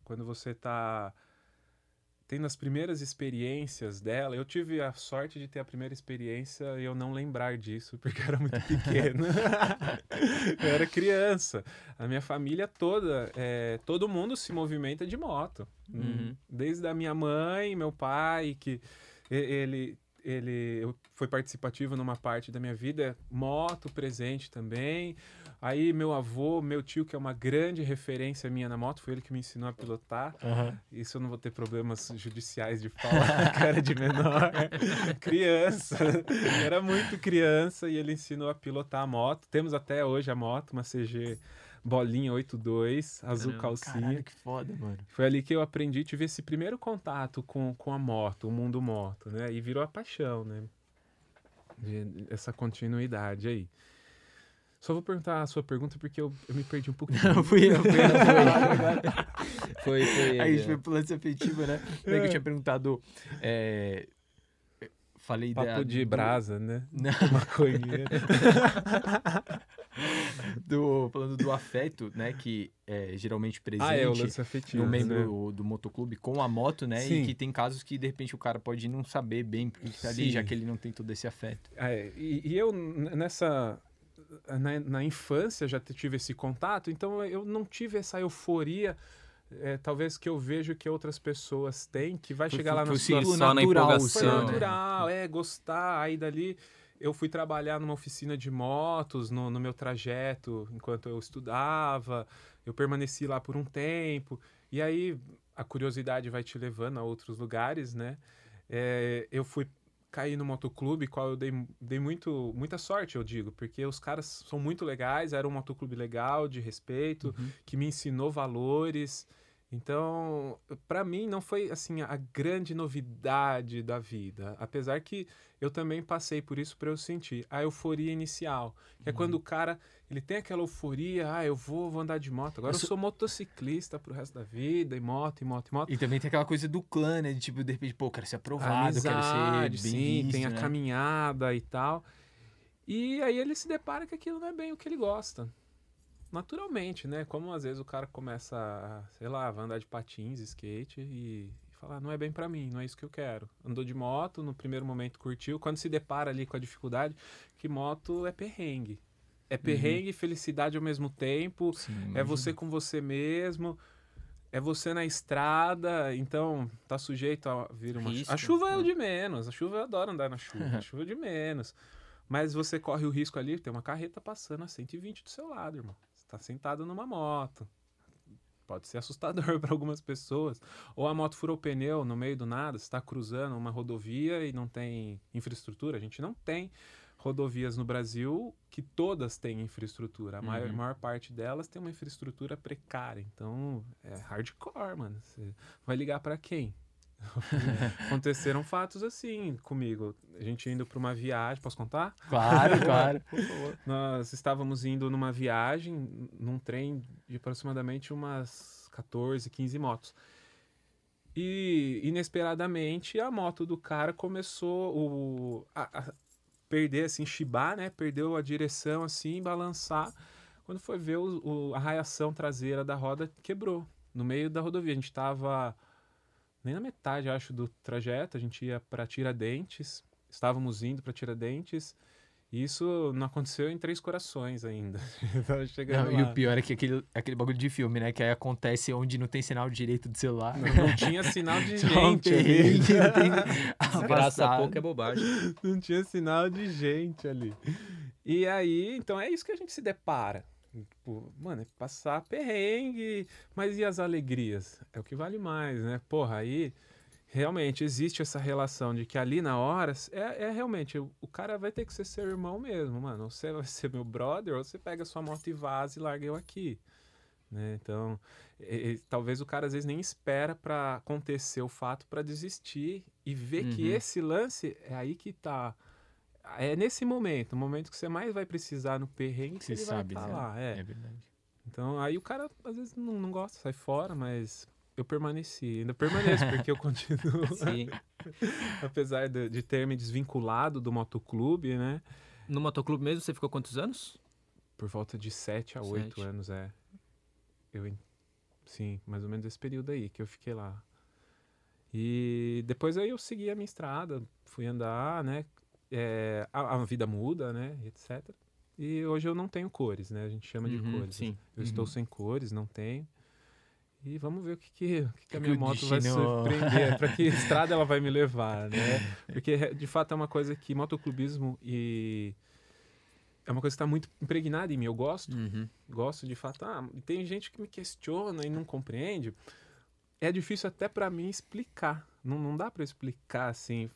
quando você tá tendo as primeiras experiências dela, eu tive a sorte de ter a primeira experiência e eu não lembrar disso, porque eu era muito pequeno. eu era criança. A minha família toda, é, todo mundo se movimenta de moto. Uhum. Desde a minha mãe, meu pai, que ele ele foi participativo numa parte da minha vida, moto presente também. Aí meu avô, meu tio, que é uma grande referência minha na moto, foi ele que me ensinou a pilotar. Uhum. Isso eu não vou ter problemas judiciais de falar, cara de menor. criança. Era muito criança e ele ensinou a pilotar a moto. Temos até hoje a moto, uma CG bolinha 82, azul Caramba, calcinha. Caralho, que foda, mano. Foi ali que eu aprendi, tive esse primeiro contato com, com a moto, o mundo moto, né? E virou a paixão, né? De, essa continuidade aí. Só vou perguntar a sua pergunta porque eu, eu me perdi um pouquinho. Não, fui eu, fui eu. foi, foi. Aí a gente foi pro lance afetivo, né? É. que eu tinha perguntado. É, falei Papo da, de do... brasa, né? Não. Maconheiro. do, falando do afeto, né? Que é geralmente presente ah, é, o lance afetivo, no membro né? do motoclube com a moto, né? Sim. E que tem casos que, de repente, o cara pode não saber bem porque tá ali, já que ele não tem todo esse afeto. É, e, e eu, nessa na, na infância já tive esse contato, então eu não tive essa euforia é, talvez que eu vejo que outras pessoas têm, que vai chegar lá sua só natural, na foi natural, né? é gostar, aí dali eu fui trabalhar numa oficina de motos no, no, meu trajeto enquanto eu estudava, eu permaneci lá por um tempo, e aí a curiosidade vai te levando a outros lugares, né? É, eu fui caí no motoclube, qual eu dei, dei muito, muita sorte, eu digo, porque os caras são muito legais, era um motoclube legal, de respeito, uhum. que me ensinou valores. Então, para mim não foi assim a grande novidade da vida, apesar que eu também passei por isso para eu sentir a euforia inicial, que uhum. é quando o cara ele tem aquela euforia, ah, eu vou, vou andar de moto, agora eu sou, eu sou motociclista pro resto da vida, e moto, e moto, e moto. E também tem aquela coisa do clã, né, de tipo, de repente, pô, quero ser aprovado, Amizade, quero ser bem sim, visto, tem né? a caminhada e tal. E aí ele se depara que aquilo não é bem o que ele gosta naturalmente, né? Como às vezes o cara começa, a, sei lá, a andar de patins, skate e, e falar, não é bem para mim, não é isso que eu quero. Andou de moto, no primeiro momento curtiu, quando se depara ali com a dificuldade, que moto é perrengue. É uhum. perrengue e felicidade ao mesmo tempo, Sim, é você com você mesmo, é você na estrada, então tá sujeito a vir uma Risco, A chuva é o né? de menos, a chuva eu adoro andar na chuva, a chuva é de menos. Mas você corre o risco ali, tem uma carreta passando a 120 do seu lado, irmão tá sentado numa moto. pode ser assustador para algumas pessoas. Ou a moto furou o pneu no meio do nada, você está cruzando uma rodovia e não tem infraestrutura. A gente não tem rodovias no Brasil que todas têm infraestrutura. A uhum. maior, maior, parte delas tem uma infraestrutura precária. Então, é hardcore, mano. Você vai ligar para quem? Aconteceram fatos assim comigo. A gente indo para uma viagem, posso contar? Claro, claro. Nós estávamos indo numa viagem, num trem de aproximadamente umas 14, 15 motos. E inesperadamente a moto do cara começou o, a, a perder, assim, chibar, né? Perdeu a direção, assim, balançar. Quando foi ver, o, o, a raiação traseira da roda quebrou no meio da rodovia. A gente estava nem na metade, acho, do trajeto. A gente ia para Tiradentes, estávamos indo para Tiradentes. E isso não aconteceu em Três Corações ainda. não, e o pior é que aquele, aquele bagulho de filme, né? Que aí acontece onde não tem sinal direito do celular. Não, não tinha sinal de gente. ali. Graças a pouco é bobagem. Não tinha sinal de gente ali. E aí, então é isso que a gente se depara. Tipo, mano, é passar perrengue, mas e as alegrias? É o que vale mais, né? Porra, aí realmente existe essa relação de que ali na hora é, é realmente o, o, cara vai ter que ser seu irmão mesmo, mano. Você vai ser meu brother, ou você pega sua moto e vaza e larga eu aqui. Né? Então, e, e, talvez o cara às vezes nem espera para acontecer o fato para desistir e ver uhum. que esse lance é aí que tá é nesse momento, o momento que você mais vai precisar no perrengue, que você sabe, vai estar tá lá. É. é verdade. Então, aí o cara às vezes não, não gosta, sai fora, mas eu permaneci. Ainda permaneço, porque eu continuo. Sim. Apesar de, de, ter me desvinculado do motoclube, né? No motoclube mesmo, você ficou quantos anos? Por volta de sete a oito anos, é. Eu, sim, mais ou menos esse período aí que eu fiquei lá. E depois aí eu segui a minha estrada, fui andar, né? É, a, a, vida muda, né, etc. E hoje eu não tenho cores, né? A gente chama de uhum, cores. Sim. Eu uhum. estou sem cores, não tenho. E vamos ver o que, que, o que, que a minha moto vai surpreender, para que estrada ela vai me levar, né? Porque de fato é uma coisa que motoclubismo e é uma coisa que está muito impregnada em mim. Eu gosto, uhum. gosto de fato. Ah, tem gente que me questiona e não compreende. É difícil até para mim explicar. Não, não dá para explicar assim,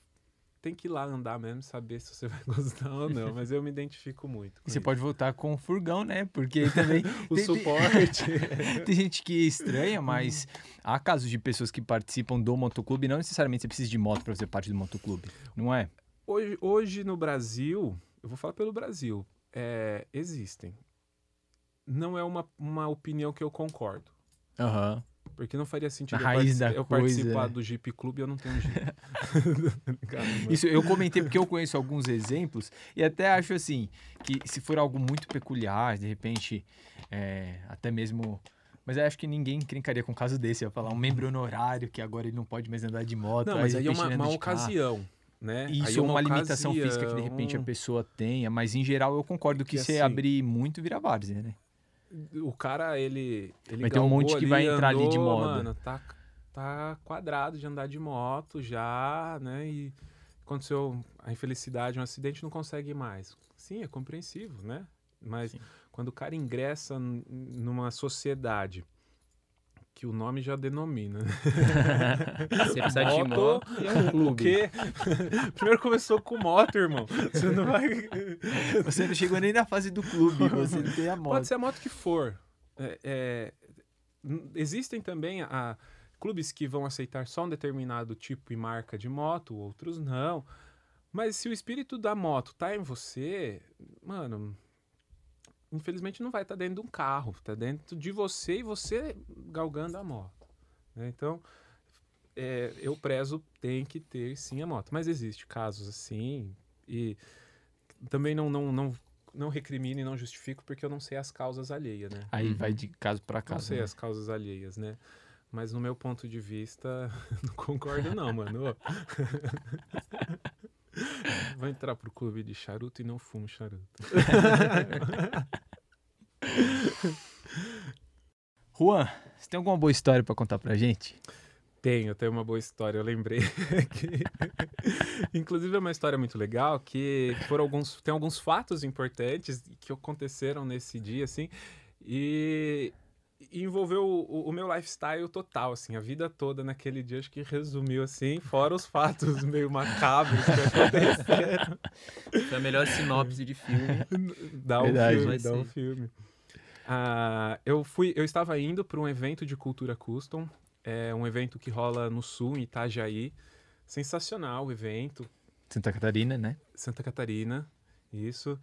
tem que ir lá andar mesmo, saber se você vai gostar ou não, mas eu me identifico muito. Você isso. pode voltar com o furgão, né? Porque também. o tem, suporte. tem gente que estranha, mas há casos de pessoas que participam do motoclube, não necessariamente você precisa de moto para fazer parte do motoclube, não é? Hoje, hoje no Brasil, eu vou falar pelo Brasil, é, existem. Não é uma, uma opinião que eu concordo. Aham. Uhum. Porque não faria sentido eu, partic eu participar é. do Jeep Clube e eu não tenho um Jeep. Isso eu comentei porque eu conheço alguns exemplos e até acho assim que se for algo muito peculiar, de repente, é, até mesmo. Mas acho que ninguém crincaria com um caso desse. Eu ia falar um membro honorário que agora ele não pode mais andar de moto. Não, mas aí, é uma, uma ocasião. Né? Isso é uma, uma limitação física que de repente a pessoa tenha, mas em geral eu concordo que, que se assim, abrir muito vira várzea, né? O cara, ele. ele vai ter um monte que vai entrar andou, ali de moto. Mano, tá, tá quadrado de andar de moto já, né? E aconteceu a infelicidade, um acidente, não consegue mais. Sim, é compreensível, né? Mas Sim. quando o cara ingressa numa sociedade que o nome já denomina. Você precisa moto, de moto e é um clube. O quê? Primeiro começou com moto, irmão. Você não vai... Você não chegou nem na fase do clube, você não tem a moto. Pode ser a moto que for. É, é, existem também a, clubes que vão aceitar só um determinado tipo e marca de moto, outros não. Mas se o espírito da moto tá em você, mano, infelizmente não vai estar tá dentro de um carro, está dentro de você e você galgando a moto. Né? Então, é, eu prezo tem que ter sim a moto, mas existe casos assim e também não não não não recrimino e não justifico porque eu não sei as causas alheias, né? Aí vai de caso para caso. Não sei né? as causas alheias, né? Mas no meu ponto de vista, não concordo não, mano. Vou entrar pro clube de charuto e não fumo charuto. Juan, você tem alguma boa história para contar pra gente? Tenho, tenho uma boa história. Eu lembrei que, inclusive, é uma história muito legal que foram alguns, tem alguns fatos importantes que aconteceram nesse dia, assim. E envolveu o, o, meu lifestyle total, assim, a vida toda naquele dia, acho que resumiu assim, fora os fatos meio macabros que aconteceram. Foi a melhor sinopse de filme. Dá Verdade, um filme, dá um filme. Ah, eu fui, eu estava indo para um evento de cultura custom, é um evento que rola no sul, em Itajaí. Sensacional o evento. Santa Catarina, né? Santa Catarina, isso.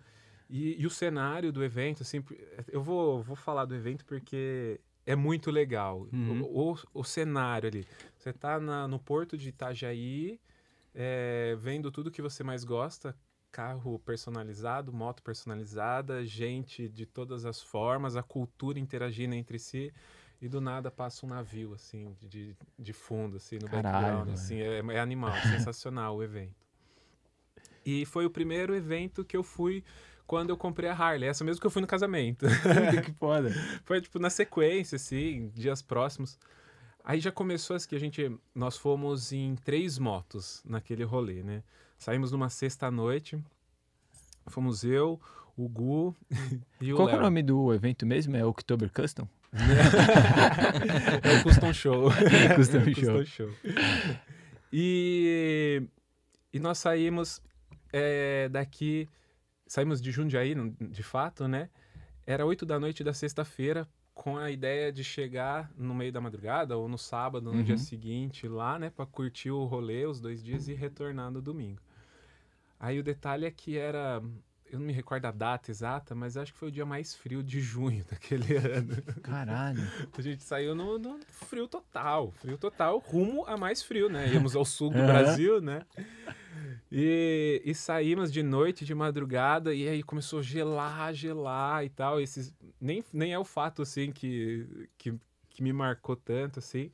E, e, o cenário do evento, assim, eu vou, vou falar do evento porque é muito legal. Uhum. O, o, o, cenário ali. Você está no porto de Itajaí, é, vendo tudo que você mais gosta, carro personalizado, moto personalizada, gente de todas as formas, a cultura interagindo entre si. E do nada passa um navio, assim, de, de fundo, assim, no Caralho, background. Assim, é, é animal, sensacional o evento. E foi o primeiro evento que eu fui quando eu comprei a Harley. Essa mesmo que eu fui no casamento. que foda. Foi, tipo, na sequência, assim, dias próximos. Aí já começou assim que a gente... Nós fomos em três motos naquele rolê, né? Saímos numa sexta-noite. Fomos eu, o Gu e o Qual é o nome do evento mesmo? É October Custom? é o Custom Show. É, Custom, é Show. Custom Show. E, e nós saímos é, daqui saímos de Jundiaí, de fato, né? Era oito da noite da sexta-feira, com a ideia de chegar no meio da madrugada ou no sábado, no uhum. dia seguinte, lá, né, para curtir o rolê os dois dias e retornar no domingo. Aí o detalhe é que era, eu não me recordo a data exata, mas acho que foi o dia mais frio de junho daquele ano. Caralho. a gente saiu no, no frio total, frio total, rumo a mais frio, né? Íamos ao sul do. Brasil, né? E, e saímos de noite, de madrugada, e aí começou a gelar, gelar e tal. Esses, nem, nem é o fato, assim, que, que, que me marcou tanto, assim.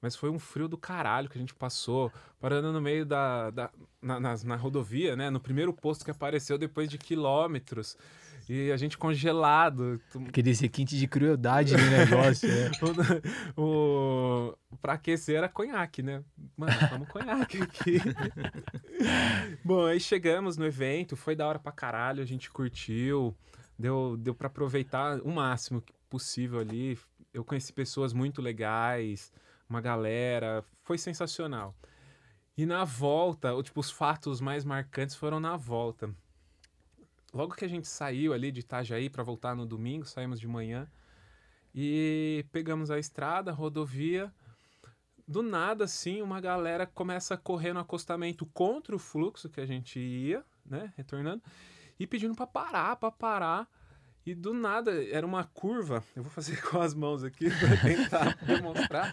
Mas foi um frio do caralho que a gente passou, parando no meio da. da na, na, na rodovia, né? No primeiro posto que apareceu depois de quilômetros. E a gente congelado. Aquele requinte de crueldade no negócio, né? o, o, pra aquecer era conhaque, né? Mano, vamos conhaque aqui. Bom, aí chegamos no evento, foi da hora pra caralho, a gente curtiu. Deu, deu pra aproveitar o máximo possível ali. Eu conheci pessoas muito legais, uma galera. Foi sensacional. E na volta, tipo, os fatos mais marcantes foram na volta logo que a gente saiu ali de Itajaí para voltar no domingo, saímos de manhã e pegamos a estrada, a rodovia. Do nada, assim, uma galera começa a correr no acostamento contra o fluxo que a gente ia, né, retornando, e pedindo para parar, para parar. E do nada, era uma curva, eu vou fazer com as mãos aqui para tentar demonstrar,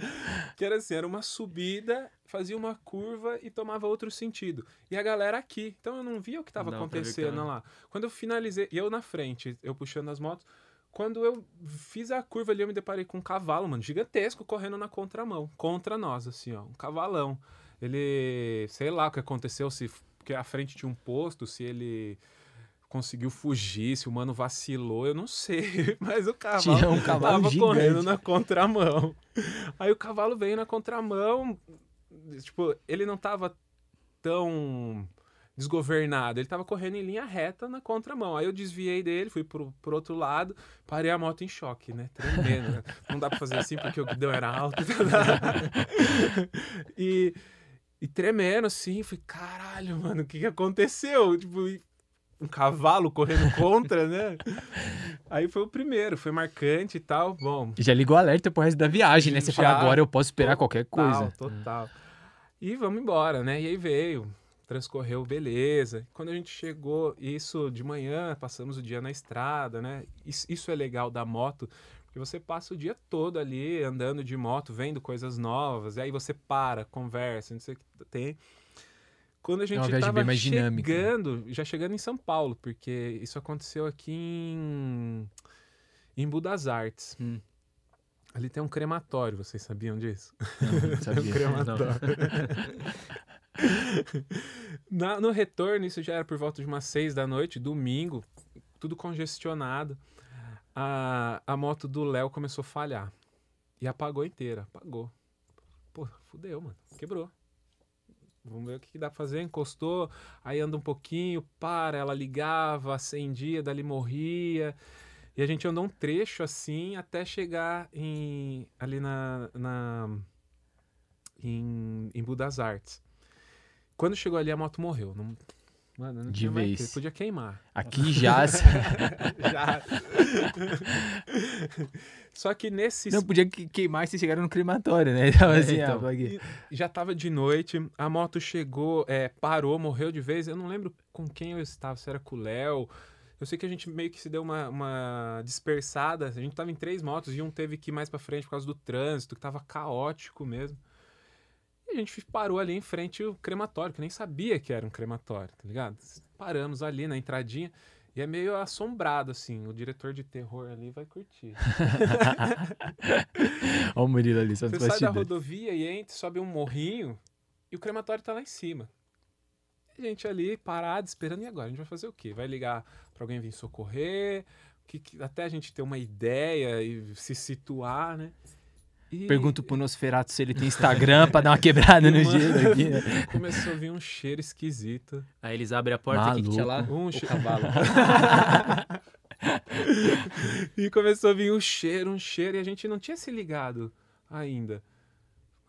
que era assim, era uma subida, fazia uma curva e tomava outro sentido. E a galera aqui, então eu não via o que estava acontecendo lá. Quando eu finalizei, e eu na frente, eu puxando as motos, quando eu fiz a curva ali, eu me deparei com um cavalo, mano, gigantesco, correndo na contramão, contra nós, assim, ó, um cavalão. Ele, sei lá o que aconteceu, se porque a frente tinha um posto, se ele conseguiu fugir, se o mano vacilou, eu não sei. Mas o cavalo, Tinha um cavalo tava gigante. correndo na contramão. Aí o cavalo veio na contramão. Tipo, ele não tava tão desgovernado. Ele tava correndo em linha reta na contramão. Aí eu desviei dele, fui pro, pro outro lado, parei a moto em choque, né? Tremendo. Né? Não dá pra fazer assim porque o guidão era alto. e, e tremendo assim, fui, caralho, mano, o que, que aconteceu? Tipo, um cavalo correndo contra, né? Aí foi o primeiro, foi marcante e tal. Bom. Já ligou alerta pro resto da viagem, né? Você fala, agora eu posso esperar total, qualquer coisa. Total. E vamos embora, né? E aí veio, transcorreu, beleza. Quando a gente chegou, isso de manhã, passamos o dia na estrada, né? Isso, isso é legal da moto, porque você passa o dia todo ali andando de moto, vendo coisas novas, e aí você para, conversa, não sei o que tem. Quando a gente estava né? chegando, já chegando em São Paulo, porque isso aconteceu aqui em, em Budas Artes. Hum. Ali tem um crematório, vocês sabiam disso? Não, não sabia. um crematório. Na, no retorno, isso já era por volta de umas seis da noite, domingo, tudo congestionado. A, a moto do Léo começou a falhar. E apagou inteira. Apagou. Pô, fudeu, mano. Quebrou. Vamos ver o que, dá pra fazer. Encostou, aí anda um pouquinho, para, ela ligava, acendia, dali morria. E a gente andou um trecho assim até chegar em, ali na, na em, em Budas Artes. Quando chegou ali, a moto morreu. Não, mano, não De tinha mais vez. que- Podia queimar. Aqui já. Já. Só que nesse não podia que- queimar se chegaram no crematório, né? Tava É, assim, então. ah, já tava de noite, a moto chegou, é, parou, morreu de vez. Eu não lembro com quem eu estava, se era com o Léo. Eu sei que a gente meio que se deu uma, uma dispersada. A gente tava em três motos e um teve que ir mais pra frente por causa do trânsito, que tava caótico mesmo. E a gente parou ali em frente ao crematório, que nem sabia que era um crematório, tá ligado? Paramos ali na entradinha. E é meio assombrado, assim. O diretor de terror ali vai curtir. Olha o Murilo ali, Você sai da rodovia e entra, sobe um morrinho e o crematório tá lá em cima. A gente ali parado, esperando, e agora? A gente vai fazer o quê? Vai ligar pra alguém vir socorrer? Que, que- até a gente ter uma ideia e se situar, né? E Pergunto pro Nosferatu se ele tem Instagram pra dar uma quebrada no gelo aqui. começou a vir um cheiro esquisito. Aí eles abrem a porta, o que, que tinha lá? Um O che- cavalo. e começou a vir um cheiro, um cheiro, e a gente não tinha se ligado ainda.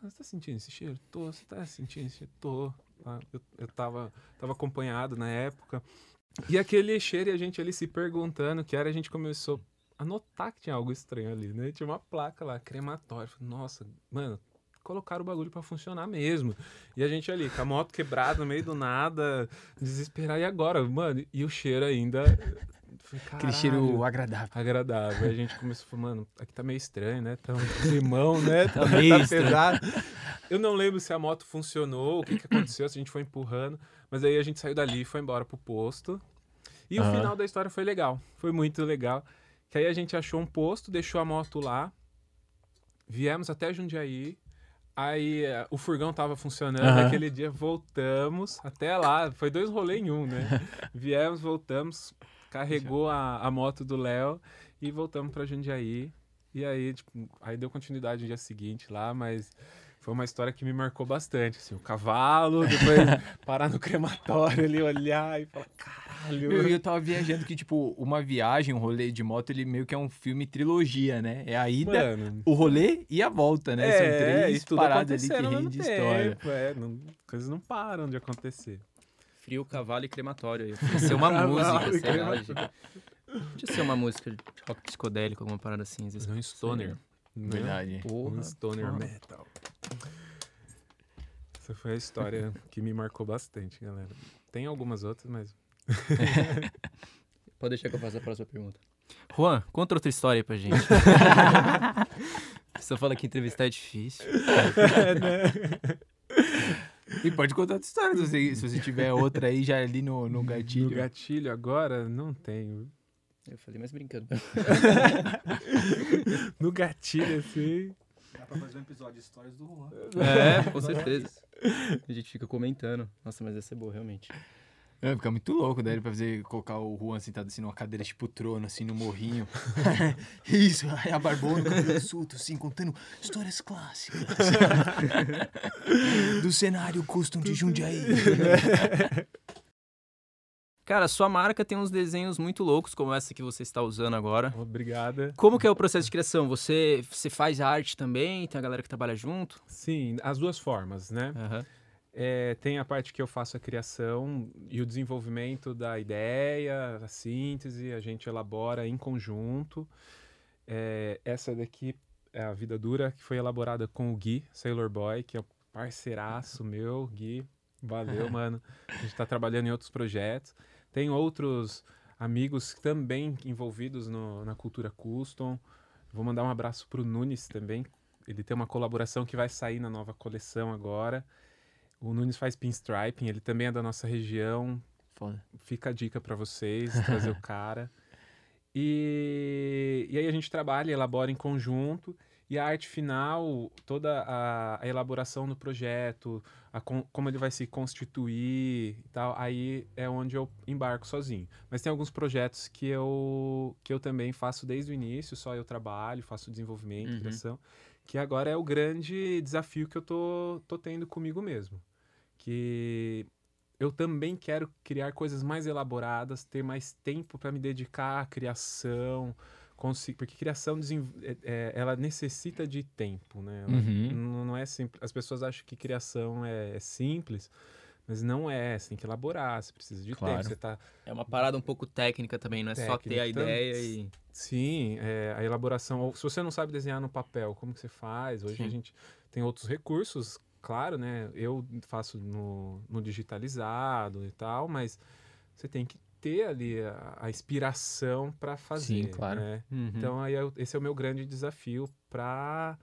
Mas você tá sentindo esse cheiro? Tô. Você tá sentindo esse cheiro? Tô. Ah, Eu, eu tava, tava acompanhado na época. E aquele cheiro e a gente ali se perguntando o que era, a gente começou a notar que tinha algo estranho ali, né? Tinha uma placa lá, crematório. Nossa, mano, colocaram o bagulho pra funcionar mesmo. E a gente ali, com a moto quebrada no meio do nada, desesperado. E agora, mano? E o cheiro ainda. Falei, Aquele cheiro agradável. agradável. Aí a gente começou a falar, mano, aqui tá meio estranho, né? Tá um climão, né? Tá, meio tá estranho. pesado. Eu não lembro se a moto funcionou, o que, que aconteceu, se a gente foi empurrando. Mas aí a gente saiu dali e foi embora pro posto. E o Aham. final da história foi legal. Foi muito legal. Que aí a gente achou um posto, deixou a moto lá. Viemos até Jundiaí. Aí eh, o furgão tava funcionando. Aham. Aquele dia voltamos até lá. Foi dois rolês em um, né? Viemos, voltamos, carregou a, a moto do Léo e voltamos pra Jundiaí. E aí, tipo, aí deu continuidade no dia seguinte lá, mas foi uma história que me marcou bastante. Assim, o cavalo, depois parar no crematório ali, olhar e falar, caralho. Meu, eu tava viajando que, tipo, uma viagem, um rolê de moto, ele meio que é um filme trilogia, né? É a ida, Mano, o rolê e a volta, né? São três tudo paradas ali que rende história. tempo, É, não, coisas não param de acontecer. Frio, cavalo e crematório. aí. Podia ser uma música, sei lá. Podia ser uma música de rock psicodélico, alguma parada assim. Às vezes. Não, stoner. né? Verdade. Porra, Um stoner porra. metal. Essa foi a história que me marcou bastante, galera. Tem algumas outras, mas. Pode deixar que eu faça a próxima pergunta. Juan, conta outra história aí pra gente. Você fala que entrevistar é difícil. E pode contar outra história, se você, se você tiver outra aí já ali no, no gatilho. No gatilho agora, não tenho. Eu falei, mas brincando. No gatilho, assim. Dá pra fazer um episódio de histórias do Juan. É, com certeza. A gente fica comentando. Nossa, mas essa é boa, realmente. Não, fica muito louco, daí pra fazer, colocar o Juan sentado assim numa cadeira tipo trono, assim, no morrinho. Isso, aí a barbona, cabelo solto, assim, contando histórias clássicas. Do cenário custom de Jundiaí. Cara, sua marca tem uns desenhos muito loucos, como essa que você está usando agora. Obrigada. Como que é o processo de criação? Você, você faz a arte também? Tem a galera que trabalha junto? Sim, as duas formas, né? Aham. É, tem a parte que eu faço a criação e o desenvolvimento da ideia, a síntese, a gente elabora em conjunto. É, essa daqui é a Vida Dura, que foi elaborada com o Gui, Sailor Boy, que é um parceiraço meu, Gui. Valeu, mano. A gente tá trabalhando em outros projetos. Tem outros amigos também envolvidos no- na cultura custom. Vou mandar um abraço pro Nunes também. Ele tem uma colaboração que vai sair na nova coleção agora. O Nunes faz pinstriping, ele também é da nossa região. Foda. Fica a dica pra vocês, trazer o cara. E, e aí a gente trabalha, elabora em conjunto. E a arte final, toda a, a elaboração do projeto, a como ele vai se constituir e tal, aí é onde eu embarco sozinho. Mas tem alguns projetos que eu, que eu também faço desde o início, só eu trabalho, faço desenvolvimento, Uhum. criação, que agora é o grande desafio que eu tô, tô tendo comigo mesmo. Que eu também quero criar coisas mais elaboradas, ter mais tempo para me dedicar à criação, porque criação é- é- ela necessita de tempo, né? Uhum. não, é simples. As pessoas acham que criação é, é simples, mas não é. Você tem que elaborar, você precisa de Claro. tempo. Você tá É uma parada um pouco técnica também, não é só ter a Técnica ideia e. Sim, é, a elaboração. ou Se você não sabe desenhar no papel, como que você faz? Hoje a Sim. gente tem outros recursos, claro, né? Eu faço no, no digitalizado e tal, mas você tem que ter ali a, a inspiração para fazer. claro. né? Uhum. Então aí eu- esse é o meu grande desafio para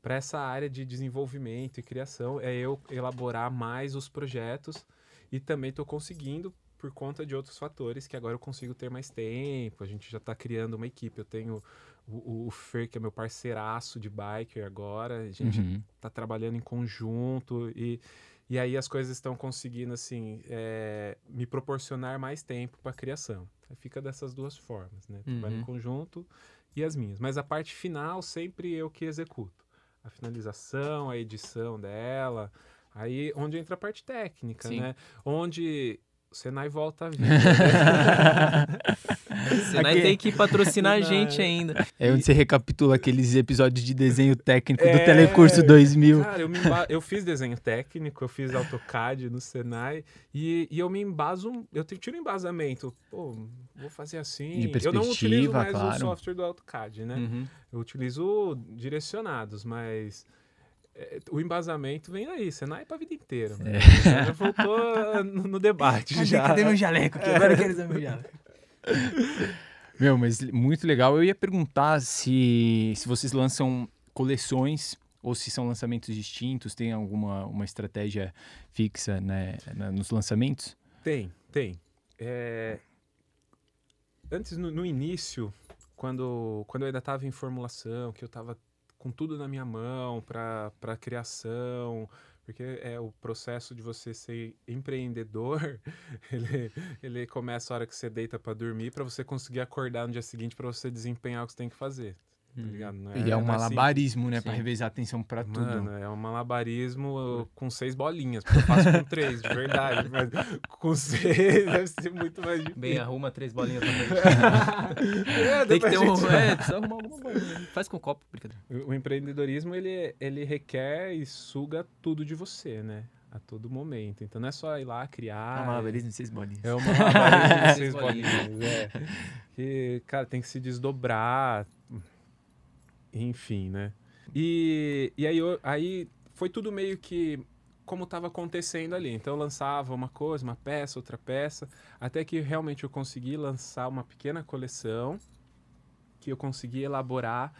para essa área de desenvolvimento e criação é eu elaborar mais os projetos e também estou conseguindo por conta de outros fatores que agora eu consigo ter mais tempo. A gente já está criando uma equipe. Eu tenho o, o Fer, que é meu parceiraço de biker agora. A gente Uhum. tá trabalhando em conjunto e, e aí as coisas estão conseguindo assim é, me proporcionar mais tempo para criação. Aí Fica dessas duas formas, né? Trabalho em Uhum. conjunto e as minhas. Mas a parte final sempre eu que executo. A finalização, a edição dela. Aí onde entra a parte técnica, Sim. né? Onde Senai volta a vida. Senai Aqui- tem que patrocinar a gente ainda. É onde você recapitula aqueles episódios de desenho técnico do É, Telecurso 2000. Cara, eu, me emba- eu fiz desenho técnico, eu fiz AutoCAD no Senai e, e eu me embaso, eu te- tiro embasamento. Pô, vou fazer assim. De eu não utilizo mais claro. o software do AutoCAD, né? Uhum. Eu utilizo direcionados, mas o embasamento vem daí. Senai é pra vida inteira. mano. Já voltou no, no debate já. jaleco? aqui? Agora eu quero usar meu jaleco. Meu, mas muito legal. Eu ia perguntar se, se vocês lançam coleções ou se são lançamentos distintos, tem alguma uma estratégia fixa né, na- nos lançamentos? Tem, tem. É, Antes, no, no início, quando, quando eu ainda estava em formulação, que eu estava com tudo na minha mão para criação, porque é o processo de você ser empreendedor, ele, ele começa a hora que você deita para dormir, para você conseguir acordar no dia seguinte para você desempenhar o que você tem que fazer. Tá ligado? Não E é um não assim. malabarismo, né? Pra Sim. revezar a atenção pra tudo. Mano, é um malabarismo uh, com seis bolinhas, porque eu faço com três, de verdade. Mas com seis deve ser muito mais difícil. Bem, arruma três bolinhas pra frente. É, Tem que ter a um. gente- É, precisa arrumar alguma bolinha. Faz com copo, brincadeira. O empreendedorismo, ele, ele requer e suga tudo de você, né? A todo momento. Então não é só ir lá criar. malabarismo de seis bolinhas. É uma malabarismo de seis bolinhas, é. Que, cara, tem que se desdobrar. Enfim, né? E, e aí, aí foi tudo meio que como estava acontecendo ali. Então eu lançava uma coisa, uma peça, outra peça, até que realmente eu consegui lançar uma pequena coleção que eu consegui elaborar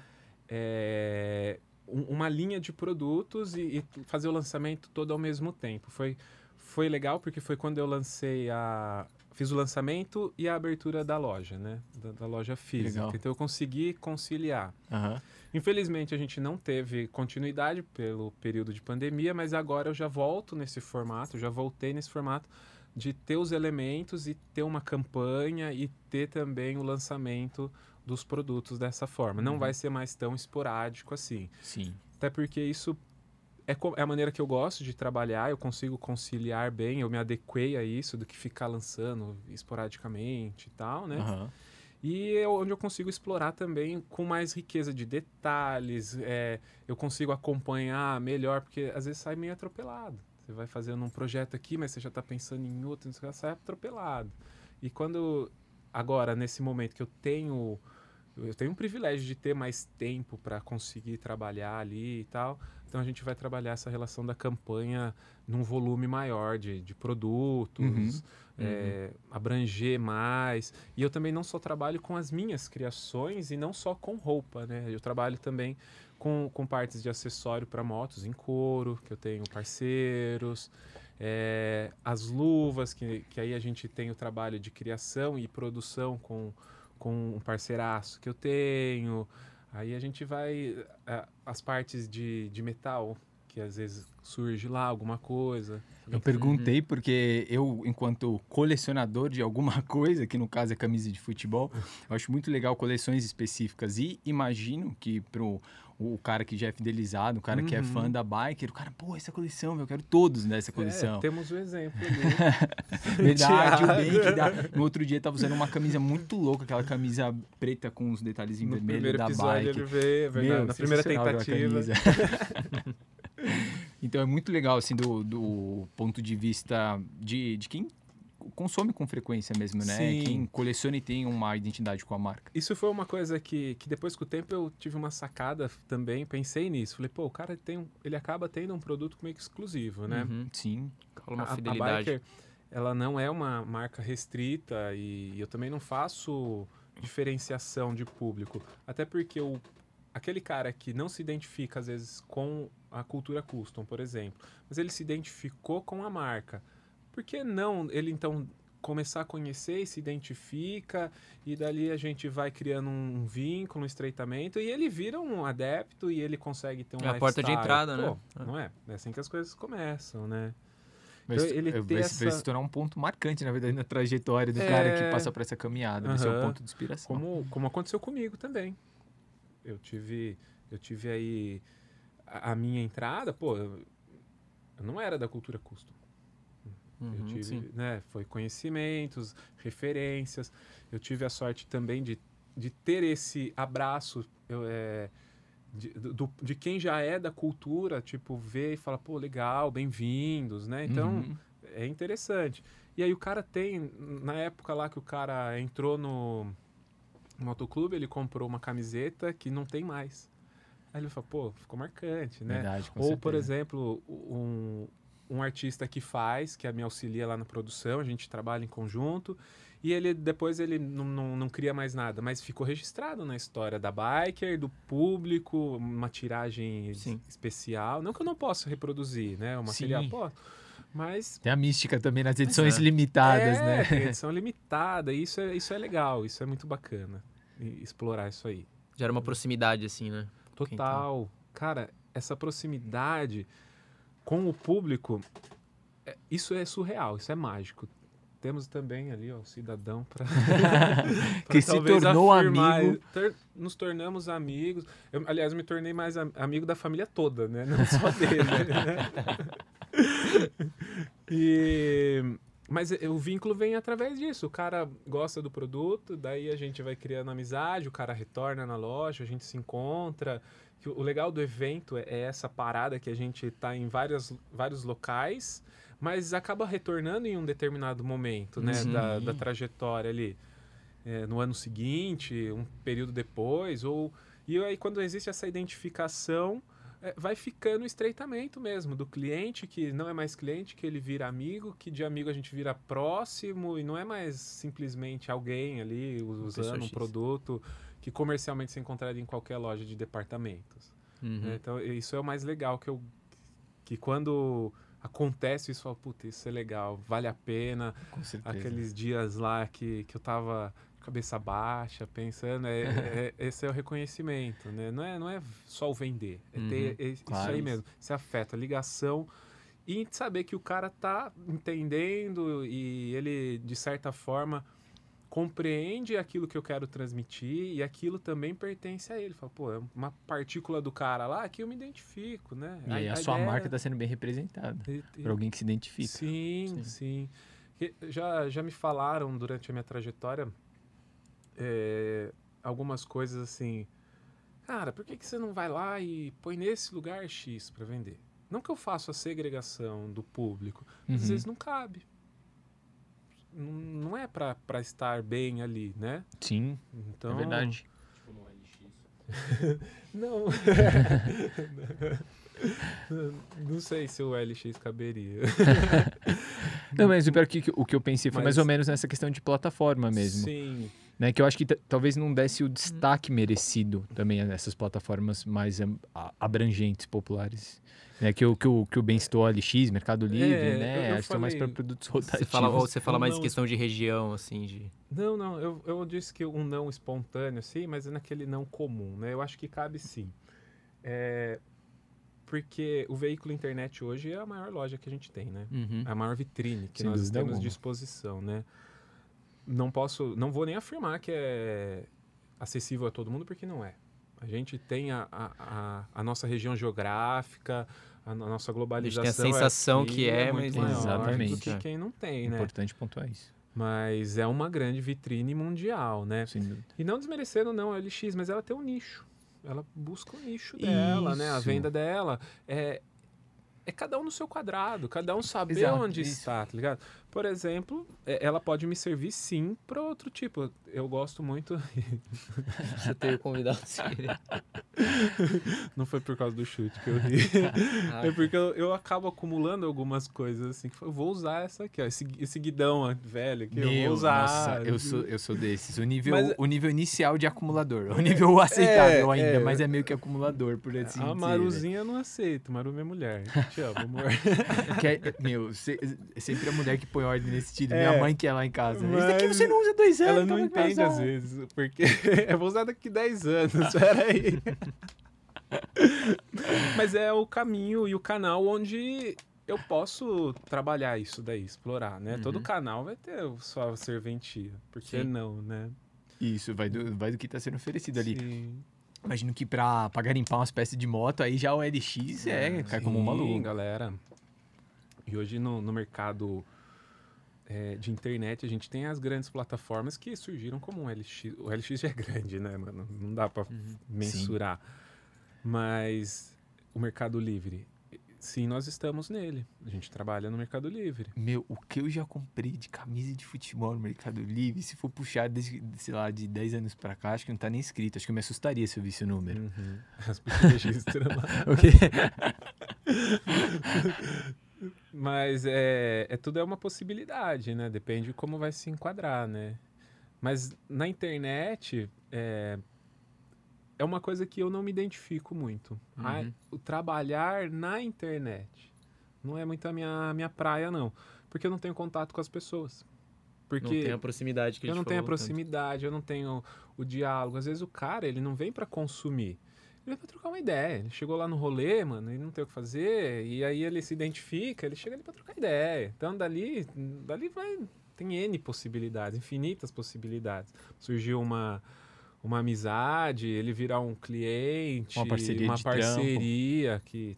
é, um- uma linha de produtos e, e fazer o lançamento todo ao mesmo tempo. Foi, foi legal porque foi quando eu lancei a. Fiz o lançamento e a abertura da loja, né? Da, da loja física. Legal. Então eu consegui conciliar. Aham. Infelizmente a gente não teve continuidade pelo período de pandemia, mas agora eu já volto nesse formato, já voltei nesse formato de ter os elementos e ter uma campanha e ter também o lançamento dos produtos dessa forma. Não Uhum. vai ser mais tão esporádico assim. Sim. Até porque isso é, é a maneira que eu gosto de trabalhar, eu consigo conciliar bem, eu me adequei a isso do que ficar lançando esporadicamente e tal, né? Aham. E é onde eu consigo explorar também com mais riqueza de detalhes, é, eu consigo acompanhar melhor, porque às vezes sai meio atropelado. Você vai fazendo um projeto aqui, mas você já está pensando em outro, sai atropelado. E quando, agora, nesse momento que eu tenho, eu tenho um privilégio de ter mais tempo para conseguir trabalhar ali e tal, então a gente vai trabalhar essa relação da campanha num volume maior de, de produtos, Uhum. é, abranger mais. E eu também não só trabalho com as minhas criações e não só com roupa, né? Eu trabalho também com, com partes de acessório para motos em couro, que eu tenho parceiros. é, as luvas, que, que aí a gente tem o trabalho de criação e produção com, com um parceiraço que eu tenho. Aí a gente vai. as partes de, de metal, que às vezes surge lá alguma coisa. Eu perguntei porque eu, enquanto colecionador de alguma coisa, que no caso é camisa de futebol, eu acho muito legal coleções específicas e imagino que pro o cara que já é fidelizado, o cara que é fã Uhum. da biker, o cara, pô, essa coleção, eu quero todos nessa coleção. É, temos o exemplo ali. Verdade, o bem que dá. No outro dia tava usando uma camisa muito louca, aquela camisa preta com os detalhezinhos No vermelhos primeiro da bike. ele veio, é verdade, Meu, na primeira tentativa. então é muito legal, assim, do, do ponto de vista de, de quem consome com frequência mesmo, né? Sim. Quem coleciona e tem uma identidade com a marca. Isso foi uma coisa que, que depois com o tempo eu tive uma sacada também, pensei nisso. Falei, pô, o cara tem um, ele acaba tendo um produto meio que exclusivo, né? Uhum. Sim. Rola uma A- fidelidade. A Biker, ela não é uma marca restrita e eu também não faço diferenciação de público. Até porque o, aquele cara que não se identifica, às vezes, com a cultura custom, por exemplo, mas ele se identificou com a marca. Por que não ele, então, começar a conhecer e se identifica e dali a gente vai criando um vínculo, um estreitamento e ele vira um adepto e ele consegue ter um É a porta de entrada, né? Pô, Não é? É assim que as coisas começam, né? Vai, Então, se- ele vai, se- vai essa- se tornar um ponto marcante, na verdade, na trajetória do É. cara que passa por essa caminhada. Vai ser um Aham. ponto de inspiração. Como, como aconteceu comigo também. Eu tive, eu tive aí a, a minha entrada, pô, eu, eu não era da cultura custom. eu Uhum, tive, sim. né, foi conhecimentos, referências. Eu tive a sorte também de, de ter esse abraço eu, é, de, do, de quem já é da cultura, tipo, ver e falar, pô, legal, bem-vindos, né? Então, Uhum. é interessante. E aí o cara tem, na época lá que o cara entrou no, no motoclube, ele comprou uma camiseta que não tem mais. Aí ele falou, pô, ficou marcante, né? Verdade, Ou, por certeza. exemplo, um, um artista que faz, que me auxilia lá na produção, a gente trabalha em conjunto, e ele depois ele não, não, não cria mais nada, mas ficou registrado na história da biker, do público, uma tiragem Sim. especial. Não que eu não possa reproduzir, né? O material Sim. posso, mas Tem a mística também nas edições é. limitadas, é, né? tem edição limitada, e isso é, isso é legal, isso é muito bacana, e explorar isso aí. Gera uma proximidade, assim, né? Total. Cara, essa proximidade com o público, é- isso é surreal, isso é mágico. Temos também ali, ó, o cidadão para Que se tornou amigo. nos tornamos amigos. Eu, aliás, me tornei mais am- amigo da família toda, né? Não só dele. né? e mas o vínculo vem através disso. O cara gosta do produto, daí a gente vai criando amizade, o cara retorna na loja, a gente se encontra. Que O legal do evento é é essa parada que a gente está em várias, vários locais, mas acaba retornando em um determinado momento né, Sim. da, da trajetória ali. É, no ano seguinte, um período depois, ou e aí quando existe essa identificação, é, vai ficando o estreitamento mesmo do cliente, que não é mais cliente, que ele vira amigo, que de amigo a gente vira próximo, e não é mais simplesmente alguém ali usando um produto que comercialmente se encontraria em qualquer loja de departamentos. Uhum. né? Então, isso é o mais legal, que eu que quando acontece isso, eu falo, puta, isso é legal, vale a pena, Com certeza. aqueles dias lá que, que eu tava cabeça baixa, pensando, é, é- esse é o reconhecimento, né? Não é, não é só o vender, é ter é isso claro. aí mesmo, esse afeto, a ligação e saber que o cara tá entendendo e ele, de certa forma, compreende aquilo que eu quero transmitir e aquilo também pertence a ele. Fala, pô, é uma partícula do cara lá que eu me identifico, né? E aí a, sua marca está sendo bem representada por alguém que se identifica. Sim, sim. Que Já, já me falaram durante a minha trajetória é, algumas coisas assim. Cara, por que, que você não vai lá e põe nesse lugar X para vender? Não que eu faça a segregação do público, mas às Uhum. vezes não cabe. Não, é para estar bem ali, né? Sim, Então, é verdade. Não. não sei se o LX caberia. Não, mas o pior que, que- o que eu pensei foi mais Mas- ou menos nessa questão de plataforma mesmo. Sim. Né? Que eu acho que talvez não desse o destaque merecido também nessas plataformas mais abrangentes, populares. Né? Que, o, que, o, que o Ben citou, LX, Mercado Livre, É, né? eu- eu acho que são mais para produtos Você rotativos. fala, ou você fala mais não, de questão de região, assim, de... Não, não, eu, eu disse que um não espontâneo, sim, mas é naquele não comum, né? Eu acho que cabe sim. É, porque o veículo internet hoje é a maior loja que a gente tem, né? Uhum. É a maior vitrine que Sem nós temos de exposição, né? Não posso, não vou nem afirmar que é acessível a todo mundo, porque não é. A gente tem a, a, a, a nossa região geográfica, a, no- a nossa globalização. a sensação aqui, que é, muito mas- maior Exatamente, do que é. quem não tem, né? Importante pontuar isso. Mas é uma grande vitrine mundial, né? Sem dúvida. E não desmerecendo não a LX, mas ela tem um nicho. Ela busca o nicho dela, né? A Isso. venda dela é é cada um no seu quadrado, cada um saber Exato, onde isso. está, tá ligado? Por exemplo, é, ela pode me servir sim para outro tipo. Eu gosto muito, Você o convidado sem não foi por causa do chute que eu ri, Ah, é porque eu, eu acabo acumulando algumas coisas assim, que eu vou usar essa aqui, ó, esse, esse guidão velho aqui, eu vou usar. nossa, eu sou, eu sou desses. O nível, Mas- o nível inicial de acumulador. O nível aceitável É, ainda, é. mas é meio que acumulador, por assim a dizer. Maruzinha eu não aceito, Maru é minha mulher. Te amo, amor. Que é- meu, se- é sempre a mulher que põe ordem nesse sentido. É, Minha mãe que é lá em casa. Isso daqui você não usa dois anos. Ela não é vai entende às vezes, porque eu vou usar daqui 10 anos, peraí. Mas é o caminho e o canal onde eu posso trabalhar isso daí, explorar, né? Todo Uhum. canal vai ter sua serventia, por que Sim. não, né? Isso, vai do, vai do que tá sendo oferecido ali. Sim. Imagino que pra, pra garimpar uma espécie de moto, aí já o LX é, cai como um Sim, maluco. galera. E hoje no, no mercado é, de internet, a gente tem as grandes plataformas que surgiram como um LX. O LX já é grande, né, mano? Não dá pra mensurar. Mas o Mercado Livre, sim, nós estamos nele. A gente trabalha no Mercado Livre. Meu, o que eu já comprei de camisa de futebol no Mercado Livre, se for puxar, desde, sei lá, de 10 anos pra cá, acho que não tá nem escrito. Acho que eu me assustaria se eu visse o número. Uhum. As pessoas registram lá. Ok? Mas é, é tudo é uma possibilidade, né? Depende de como vai se enquadrar, né? Mas na internet é, é uma coisa que eu não me identifico muito. Uhum. o trabalhar na internet não é muito a minha, a minha praia, não. Porque eu não tenho contato com as pessoas. Porque Não tem a proximidade que a eu não tenho a falou tanto. proximidade, eu não tenho o diálogo. Às vezes o cara, ele não vem pra consumir. Ele vem pra trocar uma ideia. Ele chegou lá no rolê, mano, ele não tem o que fazer, e aí ele se identifica, ele chega ali pra trocar ideia. Então dali, dali vai tem N possibilidades, infinitas possibilidades. Surgiu uma uma amizade, ele virar um cliente, Uma parceria uma trampo. parceria que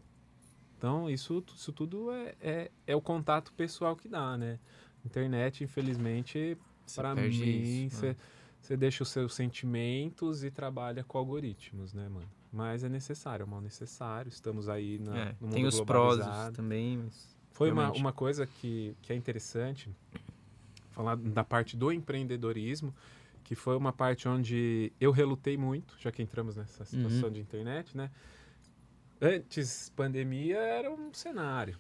então isso, isso tudo é, é, é o contato pessoal que dá, né? Internet, infelizmente, para mim, você né? você deixa os seus sentimentos e trabalha com algoritmos, né, mano? Mas é necessário, é mal necessário. Estamos aí na, É, no mundo tem os prós também, mas Foi uma, uma coisa que, que é interessante, falar da parte do empreendedorismo, que foi uma parte onde eu relutei muito, já que entramos nessa situação Uhum. de internet, né? Antes, pandemia era um cenário.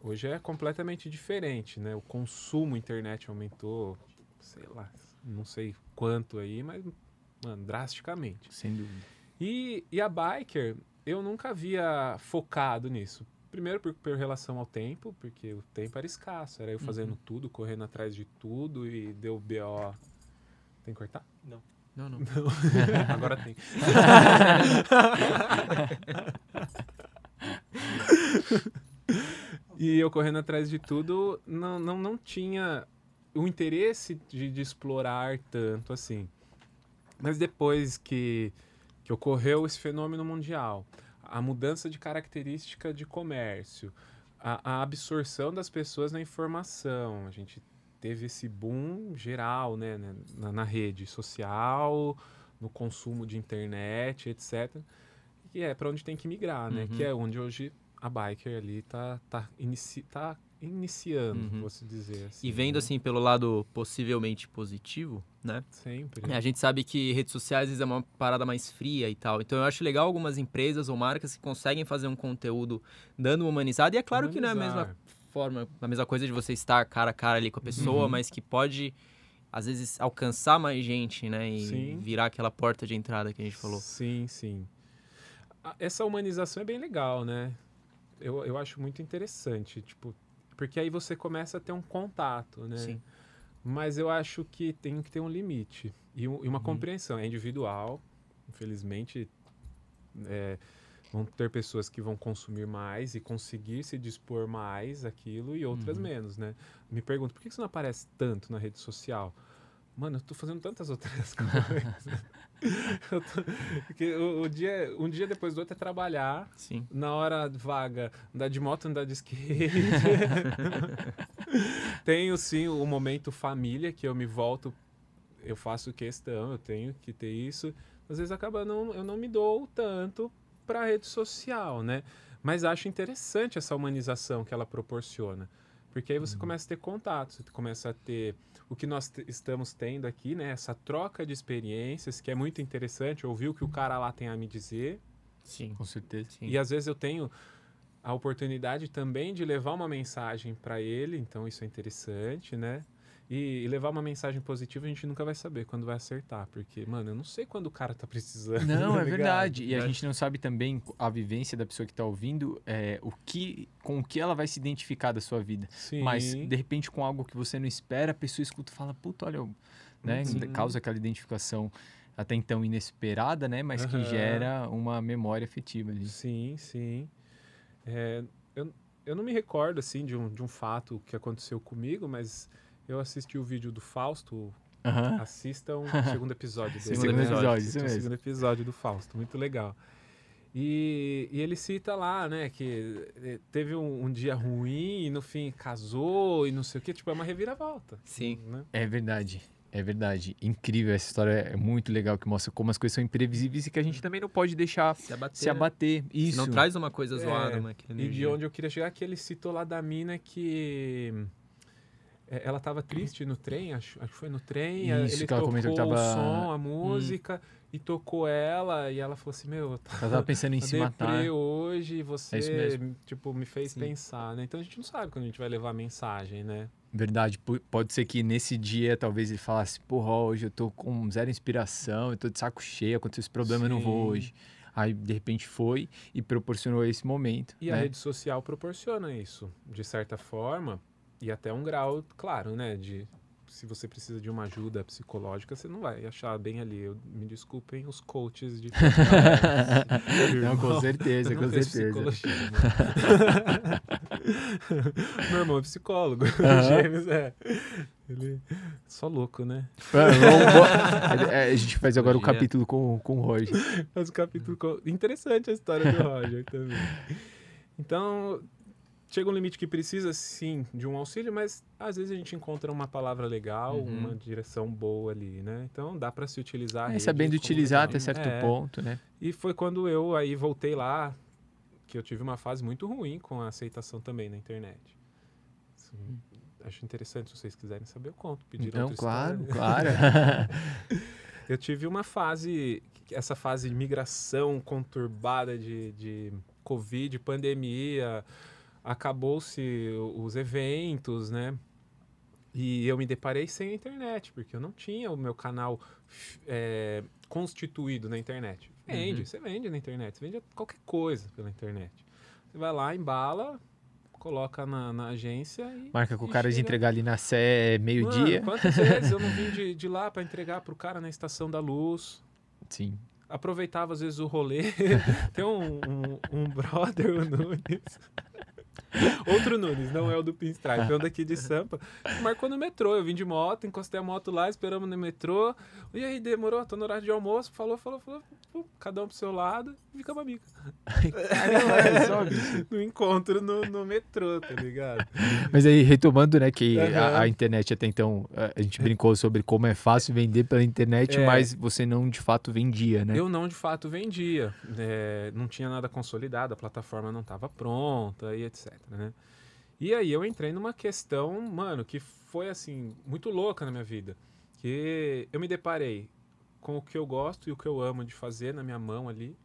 Hoje é completamente diferente, né? O consumo internet aumentou, sei lá, não sei quanto aí, mas, mano, drasticamente. Sem dúvida. E, e a biker, eu nunca havia focado nisso. Primeiro por, por relação ao tempo, porque o tempo era escasso. Era eu fazendo tudo, correndo atrás de tudo e deu BO. Tem que cortar? Não, não. Agora tem. e eu correndo atrás de tudo, não, não, não tinha o interesse de, de explorar tanto assim. Mas depois que, que ocorreu esse fenômeno mundial, a mudança de característica de comércio, a, a absorção das pessoas na informação, a gente teve esse boom geral né, né, na, na rede social, no consumo de internet, etc. Que é para onde tem que migrar, né? Uhum. Que é onde hoje a biker ali tá, tá, inici tá iniciando, Uhum. posso dizer assim. E vendo né? assim pelo lado possivelmente positivo, né? Sempre. A gente sabe que redes sociais é uma parada mais fria e tal. Então eu acho legal algumas empresas ou marcas que conseguem fazer um conteúdo dando uma humanizada. E é claro que não é a mesma Humanizar. forma, a mesma coisa de você estar cara a cara ali com a pessoa, Uhum. mas que pode às vezes alcançar mais gente, né? E Sim. virar aquela porta de entrada que a gente falou. Sim, sim. Essa humanização é bem legal, né? Eu, eu acho muito interessante, tipo, porque aí você começa a ter um contato, né? Sim. Mas eu acho que tem que ter um limite e, um- e uma Uhum. compreensão. É individual, infelizmente. é, Vão ter pessoas que vão consumir mais e conseguir se dispor mais aquilo e outras Uhum. menos, né? Me pergunto, por que você não aparece tanto na rede social? Mano, eu tô fazendo tantas outras coisas. Tô- porque o, o dia, um dia depois do outro é trabalhar, Sim. na hora vaga, andar de moto, andar de skate. tenho sim o momento família, que eu me volto, eu faço questão, eu tenho que ter isso. Às vezes acaba não, eu não me dou tanto para rede social, né? Mas acho interessante essa humanização que ela proporciona. Porque aí você começa a ter contato, você começa a ter o que nós estamos tendo aqui, né? Essa troca de experiências, que é muito interessante, ouvir o que o cara lá tem a me dizer. Sim. Com certeza. Sim. E às vezes eu tenho a oportunidade também de levar uma mensagem para ele, então isso é interessante, né? E, e levar uma mensagem positiva a gente nunca vai saber quando vai acertar, porque, mano, eu não sei quando o cara tá precisando. Não, tá é verdade. E a Mas- gente não sabe também a vivência da pessoa que está ouvindo, é, o que, com o que ela vai se identificar da sua vida. Sim. Mas, de repente, com algo que você não espera, a pessoa escuta e fala, puta, olha, eu-" né? Sim. Causa aquela identificação até então inesperada, né? Mas que gera uma memória afetiva ali. Sim, sim. É, eu, eu não me recordo, assim, de um, de um fato que aconteceu comigo, mas eu assisti o vídeo do Fausto. Aham. Assistam o segundo episódio dele. Segundo episódio, isso Assistam o mesmo. segundo episódio do Fausto, muito legal. E, e ele cita lá, né, que eh, teve um, um dia ruim e no fim casou e não sei o que, tipo, é uma reviravolta. Sim. Né? É verdade. É verdade. Incrível. Essa história é muito legal, que mostra como as coisas são imprevisíveis e que a gente também não pode deixar Se abater. se abater. Isso. Não traz uma coisa zoada, É, né? E de onde eu queria chegar, que ele citou lá da mina que ela tava triste no trem, acho, acho que foi no trem, Isso, ele que ela tocou comentou que o tava- som, a música, e tocou ela, e ela falou assim, meu, eu Ela tava pensando em Eu se matar. hoje você, É tipo, me fez Sim. pensar, né? Então a gente não sabe quando a gente vai levar a mensagem, né? Verdade, po- pode ser que nesse dia talvez ele falasse, porra, hoje eu tô com zero inspiração, eu tô de saco cheio, aconteceu esse problema, eu não vou Sim. hoje. Aí de repente foi e proporcionou esse momento. E a né? rede social proporciona isso, de certa forma, e até um grau, claro, né? De se você precisa de uma ajuda psicológica, você não vai achar bem ali. Eu- me desculpem os coaches de. Não, com certeza, Não com certeza. Meu irmão é psicólogo. Aham. Gêmeos é. Ele só louco, né? Vamos- é, a gente faz agora o Psicologia. capítulo com, com o Roger. Mas o capítulo. co- Interessante a história do Roger também. Então, chega um limite que precisa, sim, de um auxílio, mas às vezes a gente encontra uma palavra legal, Uhum. uma direção boa ali, né? Então dá para se utilizar. É, sabendo utilizar até certo É. ponto, né? E foi quando eu aí voltei lá, que eu tive uma fase muito ruim com a aceitação também na internet. Assim, Acho interessante, se vocês quiserem saber, eu conto. Pediram Não, outra claro, história. claro. Eu tive uma fase, essa fase de migração conturbada de, de Covid, pandemia, acabou-se os eventos, né? E eu me deparei sem a internet, porque eu não tinha o meu canal é, constituído na internet. Vende, Uhum. você vende na internet, você vende qualquer coisa pela internet. Você vai lá, embala, coloca na, na agência e. Marca com o cara de chega- entregar ali na Sé meio-dia. Mano, quantas vezes eu não vim de, de lá para entregar pro cara na estação da luz? Sim. Aproveitava às vezes o rolê. Tem um, um, um brother, o Nunes. Outro Nunes, não é o do Pinstripe, é um daqui de Sampa. Marcou no metrô, eu vim de moto, encostei a moto lá, esperamos no metrô. E aí, demorou, tô no horário de almoço, falou, falou, falou, pum, cada um pro seu lado e ficamos amigos. É. No encontro no, no metrô, tá ligado? Mas aí, retomando, né, que a, Aham. a internet até então, a, a gente brincou sobre como é fácil vender pela internet, É. mas você não de fato vendia, né? Eu não de fato vendia. É, não tinha nada consolidado, a plataforma não estava pronta e etc. Né? E aí eu entrei numa questão, mano, que foi assim, muito louca na minha vida. Que eu me deparei com o que eu gosto e o que eu amo de fazer na minha mão ali.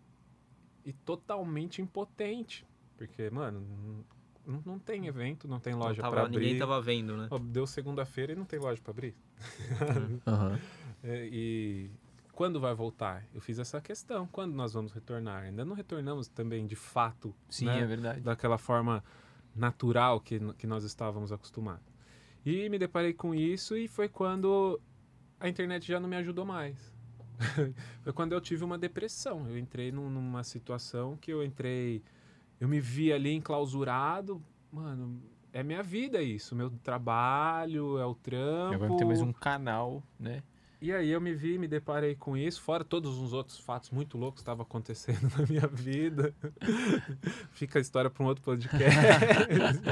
E totalmente impotente. Porque, mano, não, não tem evento, não tem loja para abrir. Ninguém tava vendo, né? Deu segunda-feira e não tem loja para abrir. Aham. É, e quando vai voltar? Eu fiz essa questão. Quando nós vamos retornar? Ainda não retornamos também de fato, Sim, né? é verdade. daquela forma natural que, que nós estávamos acostumados. E me deparei com isso e foi quando a internet já não me ajudou mais. foi quando eu tive uma depressão. Eu entrei num- numa situação que eu entrei. Eu me vi ali enclausurado. Mano, é minha vida isso. Meu trabalho, é o trampo. agora não tem mais um canal, né? E aí eu me vi, me deparei com isso, fora todos os outros fatos muito loucos que estavam acontecendo na minha vida. Fica a história para um outro podcast.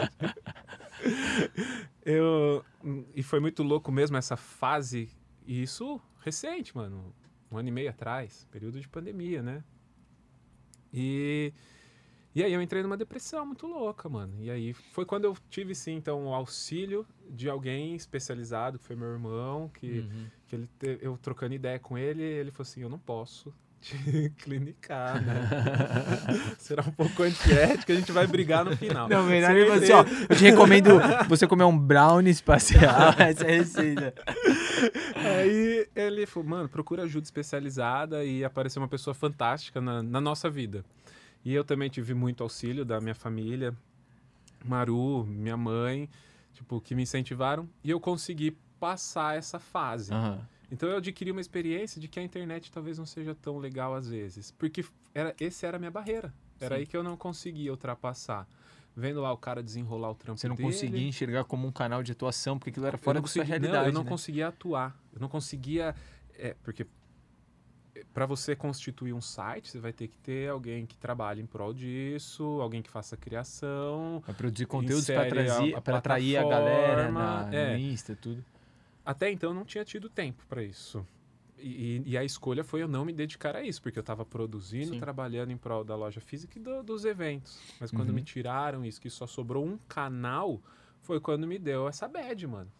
eu, e foi muito louco mesmo essa fase, e isso recente, mano. Um ano e meio atrás, período de pandemia, né? E, e aí eu entrei numa depressão muito louca, mano. E aí foi quando eu tive, sim, então, o auxílio de alguém especializado, que foi meu irmão, que Uhum. que ele eu trocando ideia com ele, ele falou assim: Eu não posso te clinicar, né? Será um pouco antiético, a gente vai brigar no final. Não, melhor eu ele falou assim, ó, eu te recomendo você comer um brownie espacial, essa é receita. Aí ele falou: Mano, procura ajuda especializada e apareceu uma pessoa fantástica na, na nossa vida. E eu também tive muito auxílio da minha família, Maru, minha mãe, tipo, que me incentivaram e eu consegui passar essa fase. Aham. Então eu adquiri uma experiência de que a internet talvez não seja tão legal às vezes, porque era esse era a minha barreira. Era Sim. aí que eu não conseguia ultrapassar. Vendo lá o cara desenrolar o trampo Você não dele, conseguia enxergar como um canal de atuação, porque aquilo era fora da sua realidade, Não, eu não né? conseguia atuar. Eu não conseguia. É, porque para você constituir um site, você vai ter que ter alguém que trabalhe em prol disso, alguém que faça criação. Vai produzir conteúdos para para atrair a galera na, é. no Insta, tudo. Até então eu não tinha tido tempo para isso. E, e- e a escolha foi eu não me dedicar a isso, porque eu estava produzindo, Sim. trabalhando em prol da loja física e do- dos eventos. Mas quando Uhum. me tiraram isso, que só sobrou um canal, foi quando me deu essa bad, mano.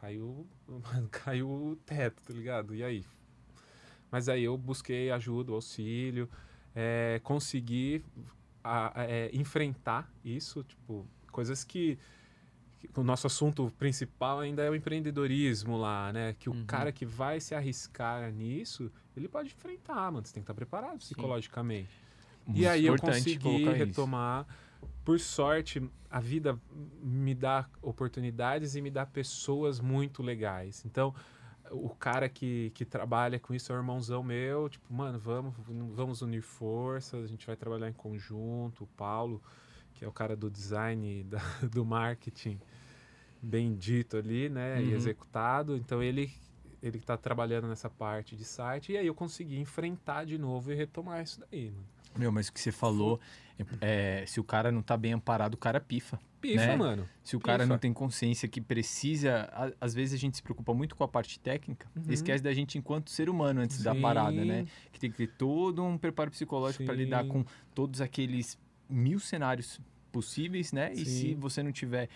Caiu, mano, caiu o teto, tá ligado? E aí? Mas aí eu busquei ajuda, auxílio, é, consegui a- é, enfrentar isso, tipo, coisas que, que o nosso assunto principal ainda é o empreendedorismo lá, né? Que o Uhum. cara que vai se arriscar nisso, ele pode enfrentar, mano. Você tem que estar preparado psicologicamente. E aí eu consegui colocar isso. retomar. Por sorte, a vida me dá oportunidades e me dá pessoas muito legais. Então, o cara que, que trabalha com isso é o irmãozão meu. Tipo, mano, vamos, vamos unir forças, a gente vai trabalhar em conjunto. O Paulo, que é o cara do design, da- do marketing, bem dito ali, né? E Uhum. executado. Então, ele ele está trabalhando nessa parte de site. E aí eu consegui enfrentar de novo e retomar isso daí, mano. Meu, mas o que você falou, é, se o cara não tá bem amparado, o cara pifa. Pifa, Né? mano. Se o cara Pifa. não tem consciência que precisa, a- às vezes a gente se preocupa muito com a parte técnica Uhum. e esquece da gente enquanto ser humano antes da parada, né? Sim. Que tem que ter todo um preparo psicológico para Sim. lidar com todos aqueles mil cenários possíveis, né? E se Sim. você não tiver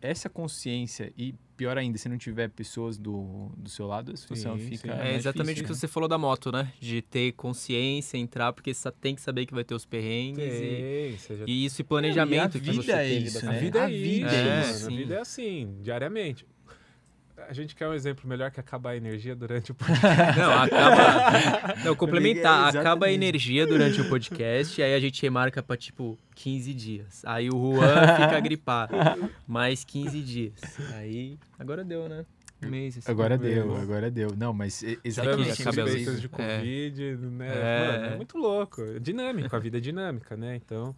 essa consciência e pior ainda, se não tiver pessoas do, do seu lado, a situação Sim, fica sim. É exatamente o que né? você falou da moto, né? De ter consciência, entrar, porque você tem que saber que vai ter os perrengues e, Tem, seja... e isso e planejamento E a que você vida é isso, da A né? vida é, A vida isso, é mano. isso. A vida é assim, diariamente. A gente quer um exemplo melhor que acabar a energia durante o Não, acaba. Não, complementar. Acaba a energia durante o podcast, e aí a gente remarca pra tipo 15 dias. Aí o Juan fica gripado. Mais 15 dias. Aí. Agora deu, né? Um mês. assim. Agora deu, agora deu. Não, mas Sabe, exatamente. suspeitas de É. Covid, né? É. Mano, é muito louco. É dinâmico, a vida é dinâmica, né? Então.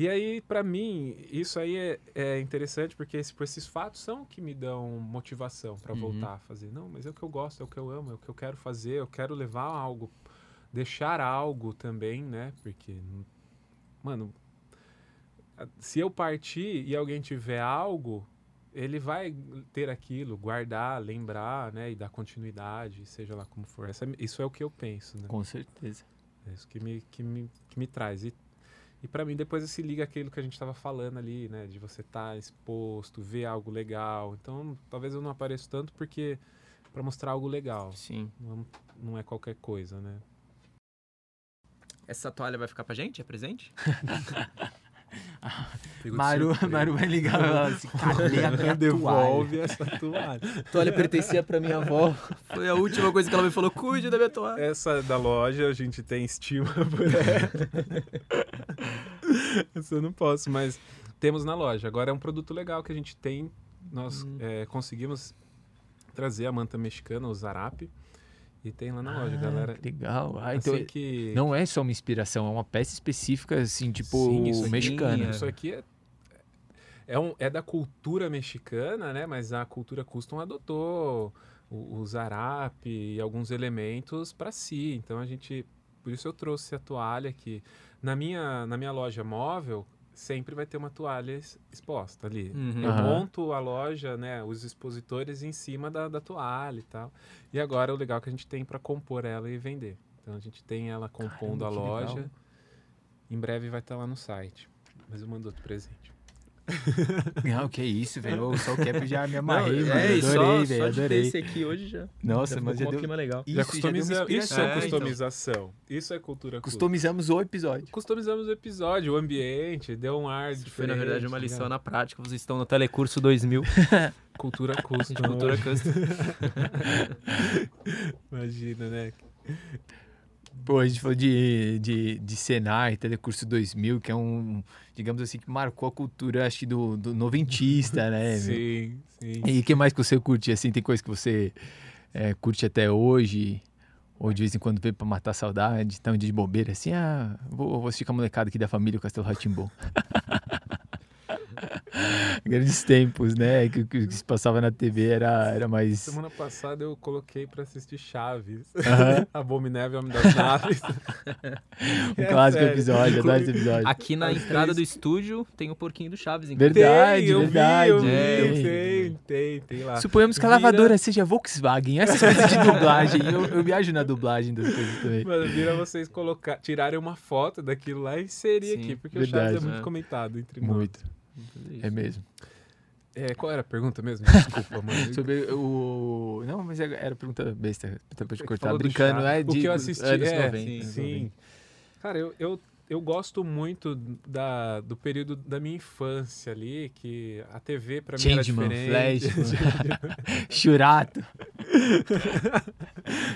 E aí, pra mim, isso aí é, é interessante porque esse, esses fatos são que me dão motivação pra Uhum. voltar a fazer. Não, mas é o que eu gosto, é o que eu amo, é o que eu quero fazer, eu quero levar algo, deixar algo também, né? Porque, mano, se eu partir e alguém tiver algo, ele vai ter aquilo, guardar, lembrar, né? E dar continuidade, seja lá como for. Essa, isso é o que eu penso, né? Com certeza. É isso que me, que me, que me traz. E, e para mim, depois se liga aquilo que a gente estava falando ali, né? De você estar exposto, ver algo legal. Então, talvez eu não apareça tanto porque para mostrar algo legal. Sim. Não, não é qualquer coisa, né? Essa toalha vai ficar pra gente? É presente? Maru. Maru vai ligar e falar assim, cadê a minha toalha? Devolve essa toalha. A toalha pertencia pra minha avó. Foi a última coisa que ela me falou: cuide da minha toalha. Essa da loja a gente tem estima por ela. Essa eu não posso, mas temos na loja. Agora é um produto legal que a gente tem. Nós Hum. é, conseguimos trazer a manta mexicana, o zarape. E tem lá na loja, galera. que legal. Ah, então assim que... não é só uma inspiração, é uma peça específica, assim, tipo, Sim, isso aqui- mexicana. Isso aqui é, é, um, é da cultura mexicana, né? Mas a cultura custom adotou o, o zarape e alguns elementos para si. Então a gente, por isso eu trouxe a toalha aqui. Na minha, na minha loja móvel sempre vai ter uma toalha exposta ali. Uhum. Eu monto a loja, né? Os expositores em cima da, da toalha e tal. E agora o legal é que a gente tem para compor ela e vender. Então a gente tem ela compondo Caramba, a loja. legal. Em breve vai estar lá no site. Mas eu mando outro presente. Não, que isso, velho. Só o cap já me amarrei, Não, mano. é, adorei, velho. só de ter Adorei. esse aqui hoje já. Nossa, já mas já um deu... clima legal. Isso, Já já customiza... Isso inspiração. é É, então. customização. Isso é cultura custom. Customizamos o episódio. Customizamos o episódio, o ambiente, deu um ar Isso diferente. foi, na verdade, uma tá lição na prática. Vocês estão no Telecurso 2000 Cultura de custom. Cultura Custom. Imagina, né? Pô, a gente falou de, de, de Senai, Telecurso 2000, que é um, digamos assim, que marcou a cultura, acho que do, do noventista, né? meu? Sim, sim. E o que mais que você curte? Assim, tem coisa que você é, curte até hoje? Ou de vez em quando vê pra matar a saudade? Tá um dia de bobeira, assim, ah, vou, vou assistir com a molecada aqui da família, o Castelo Ratimbom. Grandes tempos, né? Que o que se passava na TV era, era mais... Semana passada eu coloquei pra assistir Chaves. Aham. Abominável Homem das Naves. Um É clássico sério. episódio, adoro esse episódio. Aqui na entrada do estúdio tem o porquinho do Chaves. inclusive. Verdade, tem, eu verdade. Vi, eu vi, É. tem, tem, tem lá. Suponhamos que a Vira- lavadora seja Volkswagen. Essas coisas de dublagem. Eu, eu viajo na dublagem das coisas também. Mano, vira vocês colocar, tirarem uma foto daquilo lá e inserir Sim, aqui, porque o verdade. Chaves é muito É. comentado entre nós. Muito. É mesmo. É, qual era a pergunta mesmo? Desculpa, mano. Sobre o. Não, mas era era pergunta besta. Até pra te cortar. Brincando, é O de que eu assisti, é, 90, sim, sim. 90. Cara, eu, eu, eu gosto muito da, do período da minha infância ali, que a TV pra mim era diferente. Flashman. Churato.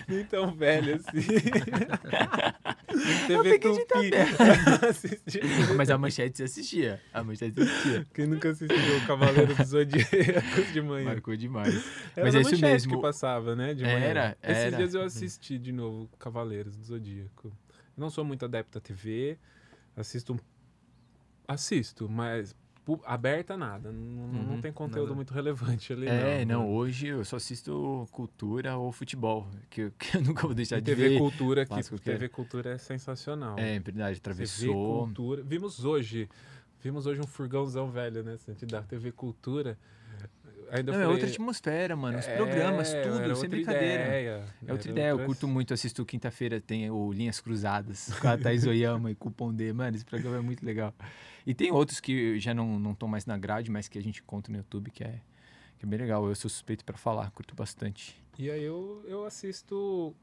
Nem tão velho assim. TV Tupi. Assisti. Mas a manchete você assistia. A manchete assistia. Quem nunca assistiu o Cavaleiro do Zodíaco de manhã? Marcou demais. Era Mas é isso manchete mesmo. que passava, né? De manhã. Era, Esses era. dias eu assisti de novo Cavaleiros do Zodíaco. Não sou muito adepto à TV, assisto. Assisto, mas aberta nada. Não, não- não Uhum, tem conteúdo nada. muito relevante ali. É, não, não. hoje eu só assisto cultura ou futebol. Que, eu- que eu nunca vou deixar E de TV ver. Cultura, que TV Cultura é sensacional. É, verdade, TV atravessou. Cultura. Vimos hoje. Vimos hoje um furgãozão velho, né? Da TV Cultura. Ainda Não, é falei, outra atmosfera, mano. Os é, programas, era tudo, sem brincadeira. Ideia, É outra ideia, eu curto muito, assisto quinta-feira, tem o Linhas Cruzadas, com a Thais Oyama e o Pondé. Mano, esse programa é muito legal. E tem outros que já não não estão mais na grade, mas que a gente encontra no YouTube, que é, que é bem legal. Eu sou suspeito pra falar, curto bastante. E aí eu, eu assisto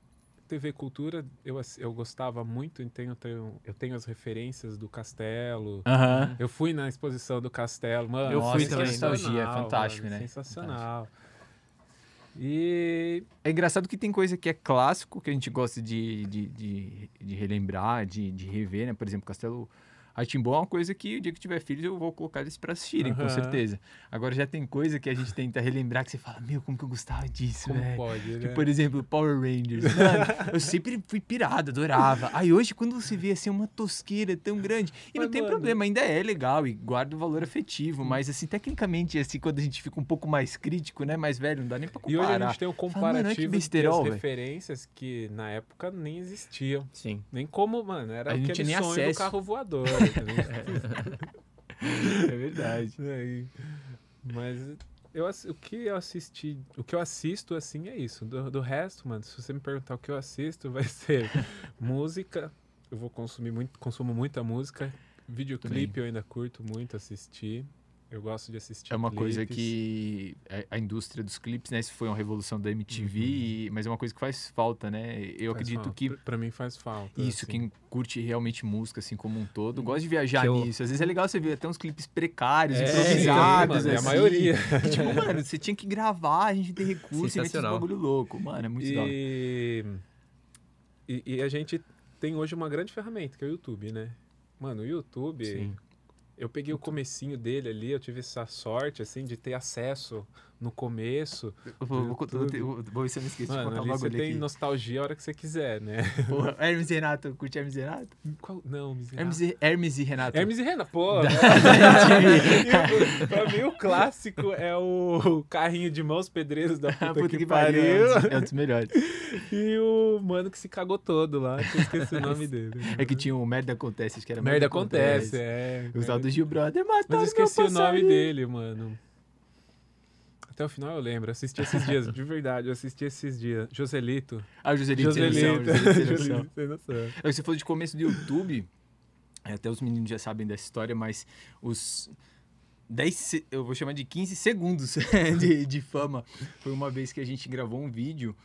TV Cultura, eu, eu gostava muito, tenho, tenho, eu tenho as referências do Castelo. Eu fui na exposição do Castelo, mano. Eu fui também. nostalgia, é sensacional, fantástico, mano, né? Sensacional. E É engraçado que tem coisa que é clássico, que a gente gosta de, de, de, de relembrar, de, de rever, né? Por exemplo, Castelo Ratimbom é uma coisa que o dia que tiver filhos eu vou colocar eles pra assistirem, com Aham. certeza. Agora já tem coisa que a gente tenta relembrar que você fala, meu, como que eu gostava disso, como velho. pode, né? Tipo, por exemplo, Power Rangers. Mano, eu sempre fui pirado, adorava. Aí hoje, quando você vê assim, uma tosqueira tão grande. E não Mas, tem mano- problema, ainda é legal e guarda o valor afetivo. Mas, assim, tecnicamente, assim, quando a gente fica um pouco mais crítico, né? Mais velho, não dá nem pra E comparar. hoje a gente tem um Fala, comparativo as velho. referências que na época nem existiam. Sim. Nem como, mano, era A gente aquele sonho acesso. do carro voador. É verdade. Aí, mas eu, o que eu assisti, o que eu assisto assim é isso. Do, do resto, mano, se você me perguntar o que eu assisto, vai ser música. Eu vou consumir muito, consumo muita música. Videoclipe eu ainda curto muito assistir. Eu gosto de assistir. É uma coisa que a- a indústria dos clipes, né? Isso foi uma revolução da MTV, Uhum. e- mas é uma coisa que faz falta, né? Eu Faz acredito falta. que Pra- pra mim faz falta. Isso, assim. quem curte realmente música, assim, como um todo, gosta de viajar eu- nisso. Às vezes é legal você ver até uns clipes precários, É, improvisados, mano, é a assim. maioria. Que, tipo, mano, você tinha que gravar, a gente tem recurso, e mete esse Sensacional. bagulho louco. Mano, é muito. E, e, e a gente tem hoje uma grande ferramenta, que é o YouTube, né? Mano, o YouTube, Sim. Eu peguei o comecinho dele ali, eu tive essa sorte, assim, de ter acesso no começo. Vou, se eu não esqueço de contar um você tem aqui. nostalgia a hora que você quiser, né? Porra, Hermes e Renato, curte Hermes e Renato? Qual? Não. Hermes e, Hermes e Renato. Hermes e Renan, pô. pra mim, o clássico é o carrinho de mãos pedreiros da puta, Puta que, que pariu. pariu. É um dos- É um dos melhores. E o mano que se cagou todo lá, que eu esqueci o nome dele. É que tinha o Merda Acontece, acho que era Merda acontece, é. O tal do Gil Brother matou Mas eu esqueci o nome dele, mano. Até o final eu lembro, assisti esses dias, de verdade, eu assisti esses dias. Joselito. Ah, Joselito, Joselito. Joselito sem noção. Joselito, noção. É, Você falou de começo do YouTube, é, até os meninos já sabem dessa história, mas os 10, se- eu vou chamar de 15 segundos de, de fama, foi uma vez que a gente gravou um vídeo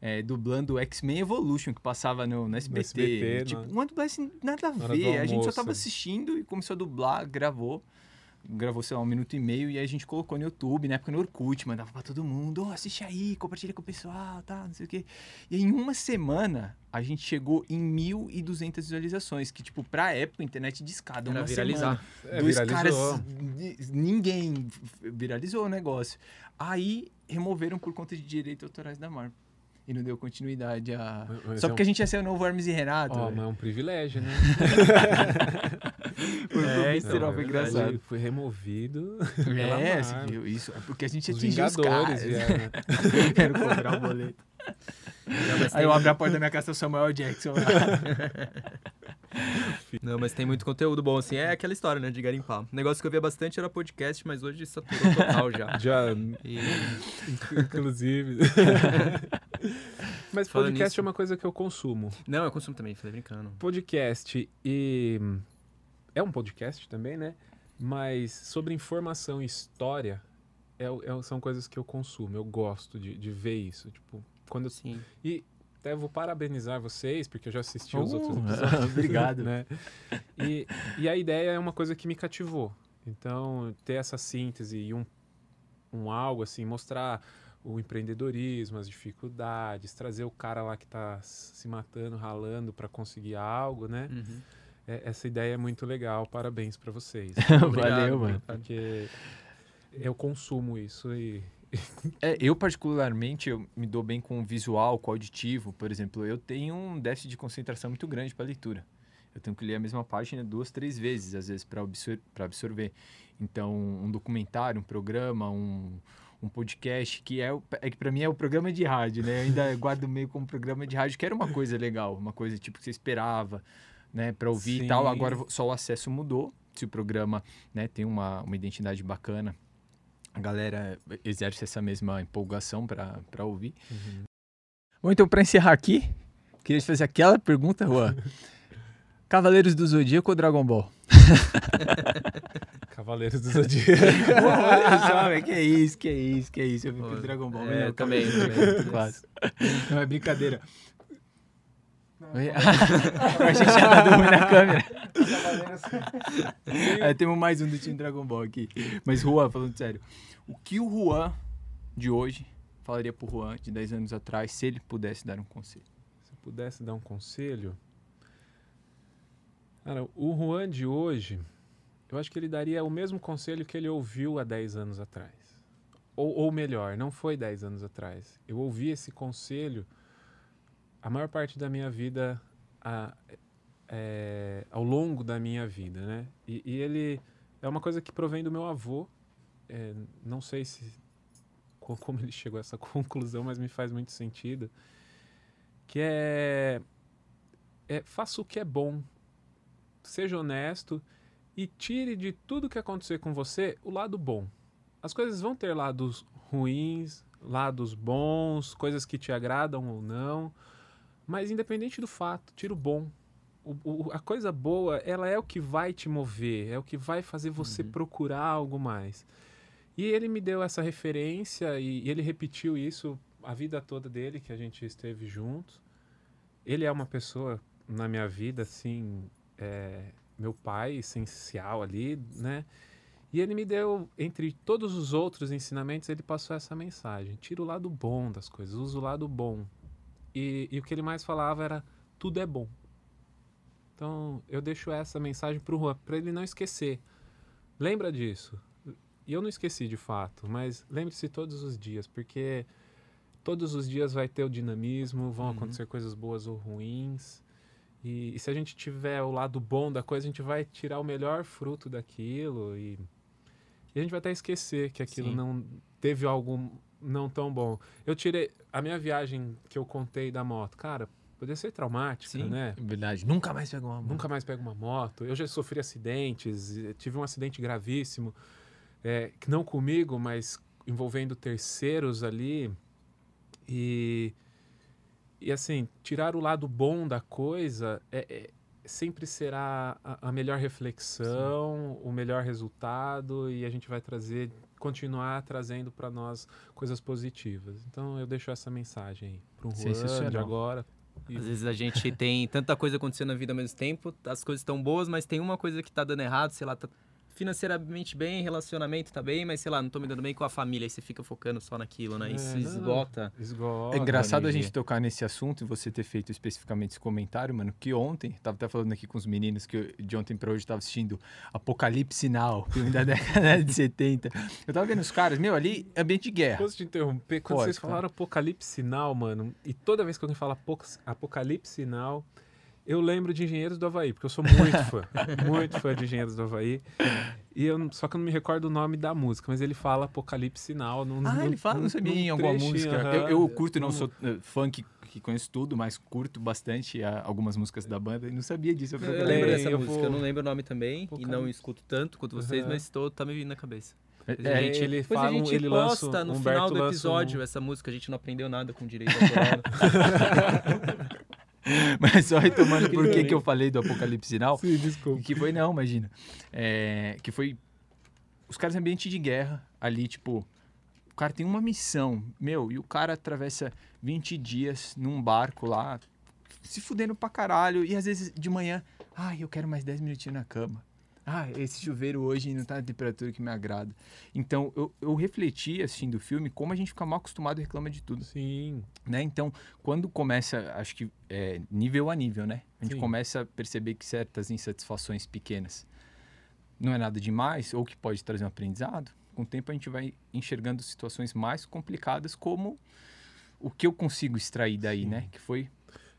é, dublando o X-Men Evolution, que passava no, no SBT. SBT, tipo, uma dublagem nada a ver, a gente só tava assistindo e começou a dublar, gravou. Gravou, sei lá, um minuto e meio e aí a gente colocou no YouTube, na época no Orkut, mandava pra todo mundo, ó, assiste aí, compartilha com o pessoal, tá, não sei o quê. E em uma semana, a gente chegou em 1.200 visualizações, que, tipo, pra época, a internet discada. Era uma viralizar. Semana, É, dois viralizou. caras, ni- ninguém viralizou o negócio. Aí, removeram por conta de direitos autorais da Marvel. E não deu continuidade a... Mas Só é um- porque a gente ia ser o novo Hermes e Renato. Ó, velho. mas é um privilégio, né? Foi, É, então, foi é engraçado. Foi removido. É, viu isso? É porque a gente Os atingiu os caras. vieram, né? Quero cobrar o boleto. Não, Aí tem, eu abro a porta da minha casa, o Samuel Jackson não, mas tem muito conteúdo bom, assim. É aquela história, né, de garimpar. O negócio que eu via bastante era podcast, mas hoje saturou total já. Já, E inclusive. Mas Falando podcast nisso- é uma coisa que eu consumo. Não, eu consumo também, falei brincando. Podcast e. É um podcast também, né? Mas sobre informação e história é é- são coisas que eu consumo. Eu gosto de, de ver isso. Tipo, quando Sim. E até vou parabenizar vocês, porque eu já assisti Uh, os outros episódios. obrigado. né? E, e a ideia é uma coisa que me cativou. Então, ter essa síntese e um, um algo assim, mostrar o empreendedorismo, as dificuldades, trazer o cara lá que está se matando, ralando para conseguir algo, né? Uhum. É- essa ideia é muito legal, parabéns para vocês. Valeu, mano. Porque eu consumo isso e É, eu, particularmente, eu me dou bem com o visual, com o auditivo. Por exemplo, eu tenho um déficit de concentração muito grande para leitura. Eu tenho que ler a mesma página duas, três vezes, às vezes, para absor absorver. Então, um documentário, um programa, um, um podcast, que é, o- é que para mim é o programa de rádio, né? Eu ainda guardo meio como programa de rádio, que era uma coisa legal, uma coisa tipo que você esperava, né, para ouvir e tal. Sim. Agora só o acesso mudou. Se o programa, né, tem uma, uma identidade bacana, a galera exerce essa mesma empolgação para ouvir. Bom, então, para encerrar aqui, queria te fazer aquela pergunta, Juan. Cavaleiros do Zodíaco ou Dragon Ball? Cavaleiros do Zodíaco. Velho, que é isso, que é isso, que é isso. Eu vi que o Dragon Ball. É, eu também, também. clássico. Não, é brincadeira. Oi? Achei que tinha dado ruim na câmera. Aí temos mais um do time Dragon Ball aqui. Mas, Juan, falando sério, o que o Juan de hoje falaria pro Juan de 10 anos atrás se ele pudesse dar um conselho? Se eu pudesse dar um conselho. Cara, o Juan de hoje, eu acho que ele daria o mesmo conselho que ele ouviu há 10 anos atrás. Ou, ou melhor, não foi 10 anos atrás. Eu ouvi esse conselho a maior parte da minha vida, a- é, ao longo da minha vida, né? E, e ele é uma coisa que provém do meu avô. É, não sei se co- como ele chegou a essa conclusão, mas me faz muito sentido que é, é faça o que é bom, seja honesto e tire de tudo que acontecer com você o lado bom. As coisas vão ter lados ruins, lados bons, coisas que te agradam ou não, mas independente do fato, tira o bom. O- o- a coisa boa, ela é o que vai te mover, é o que vai fazer você procurar algo mais. E ele me deu essa referência e, e ele repetiu isso a vida toda dele, que a gente esteve juntos. Ele é uma pessoa na minha vida, assim, é, meu pai essencial ali, né? E ele me deu, entre todos os outros ensinamentos, ele passou essa mensagem: tira o lado bom das coisas, usa o lado bom. E, e o que ele mais falava era: tudo é bom. Então eu deixo essa mensagem pro Juan, para ele não esquecer. lembra disso. E eu não esqueci de fato, mas lembre-se todos os dias, porque todos os dias vai ter o dinamismo, vão Uhum. acontecer coisas boas ou ruins. E, e se a gente tiver o lado bom da coisa, a gente vai tirar o melhor fruto daquilo e, e a gente vai até esquecer que aquilo Sim. não teve algo não tão bom. Eu tirei a minha viagem que eu contei da moto, cara, poderia ser traumática, Sim. né? É verdade. Nunca mais pegou uma moto. Nunca mais pego uma moto. Eu já sofri acidentes, tive um acidente gravíssimo, é, que não comigo, mas envolvendo terceiros ali. E, e assim, tirar o lado bom da coisa é, é- sempre será a, a melhor reflexão, o melhor resultado, e a gente vai trazer, continuar trazendo para nós coisas positivas. Então eu deixo essa mensagem para o Juan de agora. E- Às vezes a gente tem tanta coisa acontecendo na vida ao mesmo tempo, as coisas estão boas, mas tem uma coisa que tá dando errado, sei lá, tá financeiramente bem, relacionamento tá bem, mas sei lá, não tô me dando bem com a família, aí você fica focando só naquilo, né? É, Isso não. esgota. Esgota. É engraçado a gente tocar nesse assunto e você ter feito especificamente esse comentário, mano, que ontem, tava até falando aqui com os meninos que eu, de ontem pra hoje tava assistindo Apocalipse Now, filme da década de 70. Eu tava vendo os caras, meu, ali, ambiente de guerra. Posso te interromper? Quando Pode, vocês falaram Apocalipse Sinal, mano, e toda vez que alguém fala apoc- Apocalipse Sinal, eu lembro de Engenheiros do Havaí, porque eu sou muito fã, muito fã de Engenheiros do Havaí. E eu, só que eu não me recordo o nome da música, mas ele fala Apocalipse Sinal. Num, Ah, num- ele fala, não sabia em alguma trechinho, música. aham. Eu, eu curto, não sou uh, fã que, que conheço tudo, mas curto bastante ah, algumas músicas da banda e não sabia disso. Eu Eu, lembro dessa eu música, vou- eu não lembro o nome também, e não Apocalipse. escuto tanto quanto vocês, mas tô, tá me vindo na cabeça. É, É, a gente, ele fala a um- gente ele lança posta um- no Humberto final do lança um- episódio essa música, a gente não aprendeu nada com direito autoral. Mas só retomando por que eu falei do Apocalipse Sinal, Sim, desculpa. que foi, não, imagina. É, que foi os caras em ambiente de guerra ali, tipo, o cara tem uma missão, meu, e o cara atravessa 20 dias num barco lá, se fudendo pra caralho, e às vezes de manhã, ai, eu quero mais 10 minutinhos na cama. Ah, esse chuveiro hoje não tá na temperatura que me agrada. Então, eu, eu refleti, assistindo o filme, como a gente fica mal acostumado e reclama de tudo Sim, né? Então, quando começa, acho que é, nível a nível, né? A gente Sim. começa a perceber que certas insatisfações pequenas não é nada demais ou que pode trazer um aprendizado. Com o tempo a gente vai enxergando situações mais complicadas como o que eu consigo extrair daí, Sim. né? Que foi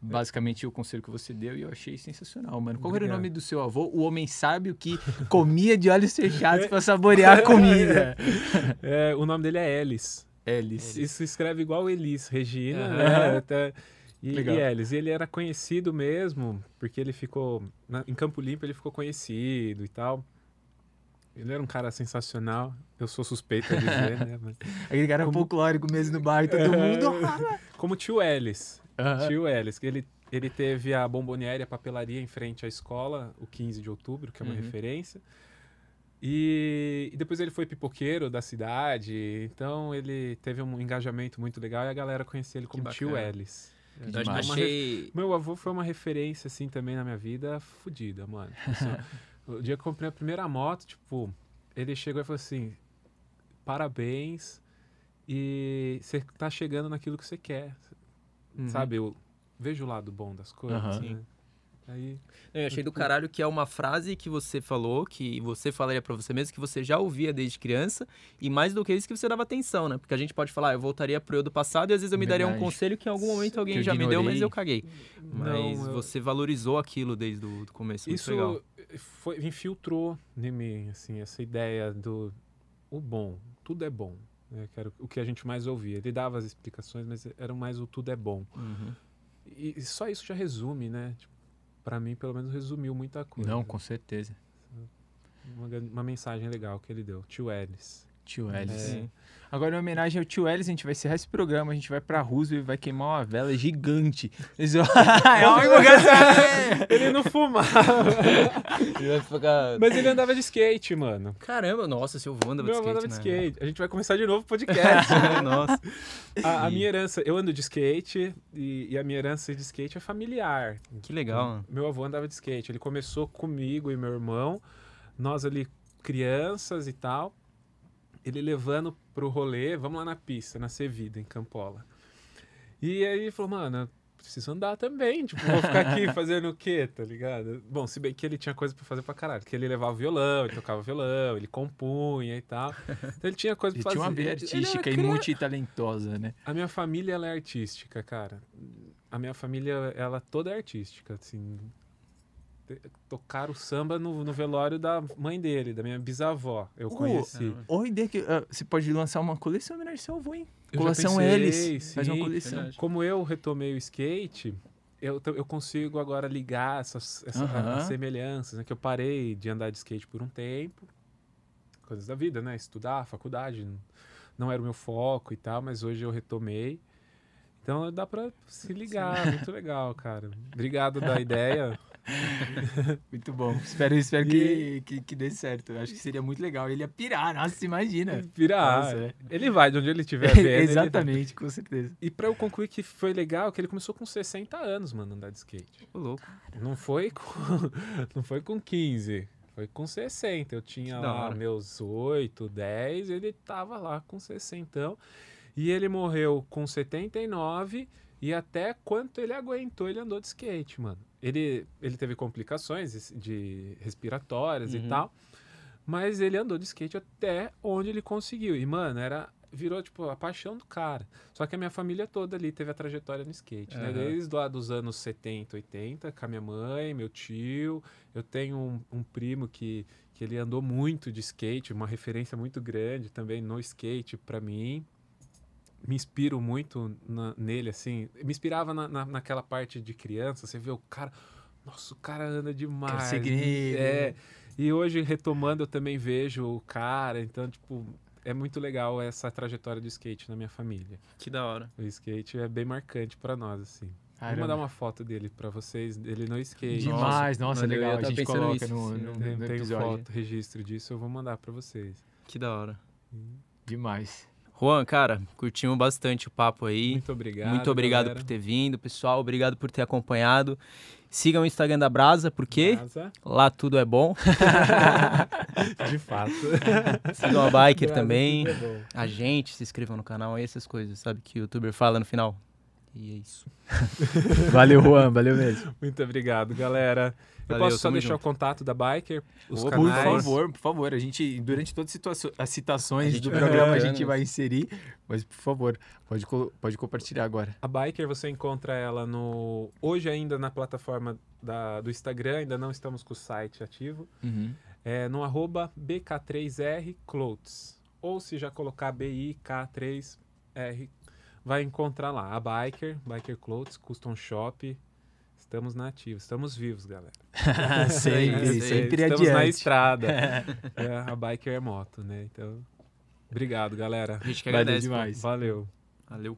basicamente o conselho que você deu e eu achei sensacional, mano. Qual era o Obrigado. nome do seu avô? O homem sábio que comia de olhos fechados para saborear a comida. É, o nome dele é Ellis. Elis. Isso escreve igual Elis, Regina, Aham. né? Até- e, Legal. e Ellis. Ele era conhecido mesmo, porque ele ficou. na- em Campo Limpo ele ficou conhecido e tal. Ele era um cara sensacional. Eu sou suspeito a dizer, né? Mas- Aquele cara Como- folclórico mesmo no bar, e todo mundo. Como tio Ellis. Aham. Tio Ellis. que Ele, ele teve a bomboniere, a papelaria em frente à escola, o 15 de outubro, que é uma Uhum. referência. E, e depois ele foi pipoqueiro da cidade, então ele teve um engajamento muito legal e a galera conhecia ele como tio. Ellis. Eu demais. Uma achei. Meu avô foi uma referência, assim, também na minha vida, fodida, mano. Assim, o dia que eu comprei a primeira moto, tipo, ele chegou e falou assim: parabéns, e você tá chegando naquilo que você quer. Uhum. Sabe? Eu vejo o lado bom das coisas. Aham. né? Aí, Eu achei do caralho que é uma frase que você falou, que você falaria pra você mesmo, que você já ouvia desde criança, e mais do que isso que você dava atenção, né? Porque a gente pode falar, ah, eu voltaria pro eu do passado e às vezes eu me daria um Verdade. conselho que em algum momento alguém já me deu, mas eu caguei. Mas Não, eu- você valorizou aquilo desde o do começo, isso legal. foi, infiltrou em mim, assim, essa ideia do o bom, tudo é bom. Né? Que era o que a gente mais ouvia. Ele dava as explicações, mas era mais o tudo é bom. Uhum. E, e só isso já resume, né? Tipo, para mim, pelo menos, resumiu muita coisa. Não, com certeza. Uma, uma mensagem legal que ele deu. Tio Ellis. Tio Ellis. É. Agora, em homenagem ao tio Ellis, a gente vai encerrar esse programa. A gente vai pra Roosevelt e vai queimar uma vela gigante. Eles vão- é! Ele não fumava. Ele vai ficar... mas ele andava de skate, mano. Caramba, nossa, seu avô andava de skate, andava de né? skate. A gente vai começar de novo o podcast. nossa. a, a minha herança, eu ando de skate e, e a minha herança de skate é familiar. Que legal, mano. Meu avô andava de skate. Ele começou comigo e meu irmão, nós ali crianças e tal. Ele levando pro rolê, vamos lá na pista, na Sevida, em Campola. E aí ele falou, mano, preciso andar também. Tipo, vou ficar aqui fazendo o quê, tá ligado? Bom, se bem que ele tinha coisa pra fazer pra caralho. Que ele levava violão, ele tocava violão, ele compunha e tal. Então ele tinha coisa Ele pra fazer. tinha uma veia Ele artística e multitalentosa, né? A minha família, ela é artística, cara. A minha família, ela toda é artística, assim. Te- Tocaram samba no, no velório da mãe dele, da minha bisavó. Eu Uh, conheci. Oi, ideia que ah, você pode lançar uma coleção em homenagem ao seu avô, hein? Eu já Coleção pensei, Elis. Faz uma sim. coleção. Verdade. Como eu retomei o skate, eu, eu consigo agora ligar essas, essa- Aham. as semelhanças, né? Que eu parei de andar de skate por um tempo. Coisas da vida, né? Estudar, faculdade, não era o meu foco e tal, mas hoje eu retomei. Então dá pra se ligar, muito legal, cara. Obrigado da ideia. Muito bom. Espero, espero que, que, que dê certo. Eu acho que seria muito legal. Ele ia pirar, nossa, imagina. Virar. Nossa. Ele vai de onde ele estiver vendo. ele- Exatamente, com certeza. E pra eu concluir que foi legal, que ele começou com 60 anos, mano, andar de skate. Ô, louco. Não foi com, não foi com 15, foi com 60. Eu tinha lá meus 8, 10, ele tava lá com 60. E ele morreu com 79 e até quanto ele aguentou, ele andou de skate, mano. Ele, ele teve complicações de respiratórias e Uhum. tal, mas ele andou de skate até onde ele conseguiu. E, mano, era virou tipo a paixão do cara. Só que a minha família toda ali teve a trajetória no skate, né? Aham. Desde lá dos anos 70, 80, com a minha mãe, meu tio. Eu tenho um, um primo que, que ele andou muito de skate, uma referência muito grande também no skate pra mim. Me inspiro muito na- nele, assim. Me inspirava na, na- naquela parte de criança. Você vê o cara. Nossa, o cara anda demais. ele, É. né? E hoje, retomando, eu também vejo o cara. Então, tipo, é muito legal essa trajetória do skate na minha família. Que da hora. O skate é bem marcante pra nós, assim. Caramba. Vou mandar uma foto dele pra vocês, dele no skate. Demais, nossa, eu legal. A tava gente pensando coloca nisso, no, sim. no, Tem, no tem episódio. foto, registro disso, eu vou mandar pra vocês. Que da hora. Demais. Juan, cara, curtimos bastante o papo aí. Muito obrigado. Muito obrigado galera. por ter vindo, pessoal. Obrigado por ter acompanhado. Sigam o Instagram da Brasa, porque Brasa, lá tudo é bom. De fato. Sigam a Biker Brasa, também. é. A gente, se inscrevam no canal, essas coisas, sabe? Que o youtuber fala no final. E é isso. Valeu, Juan. Valeu mesmo. Muito obrigado, galera. Eu Valeu, posso só deixar junto. o contato da Biker, os Opa, Por canais. favor, por favor. A gente, durante todas as citações A gente do programa, a colocando. gente vai inserir. Mas, por favor, pode, pode compartilhar agora. A Biker você encontra ela no hoje ainda na plataforma da- do Instagram, ainda não estamos com o site ativo. É no arroba BK3R Ou se já colocar BIK3R, vai encontrar lá. A Biker, Biker Clothes, Custom Shop. Estamos na ativa, estamos vivos, galera. sempre, É, sempre Estamos na adiante. estrada. É, a Biker é moto, né? Então, obrigado, galera. A gente que agradece. Valeu. Valeu.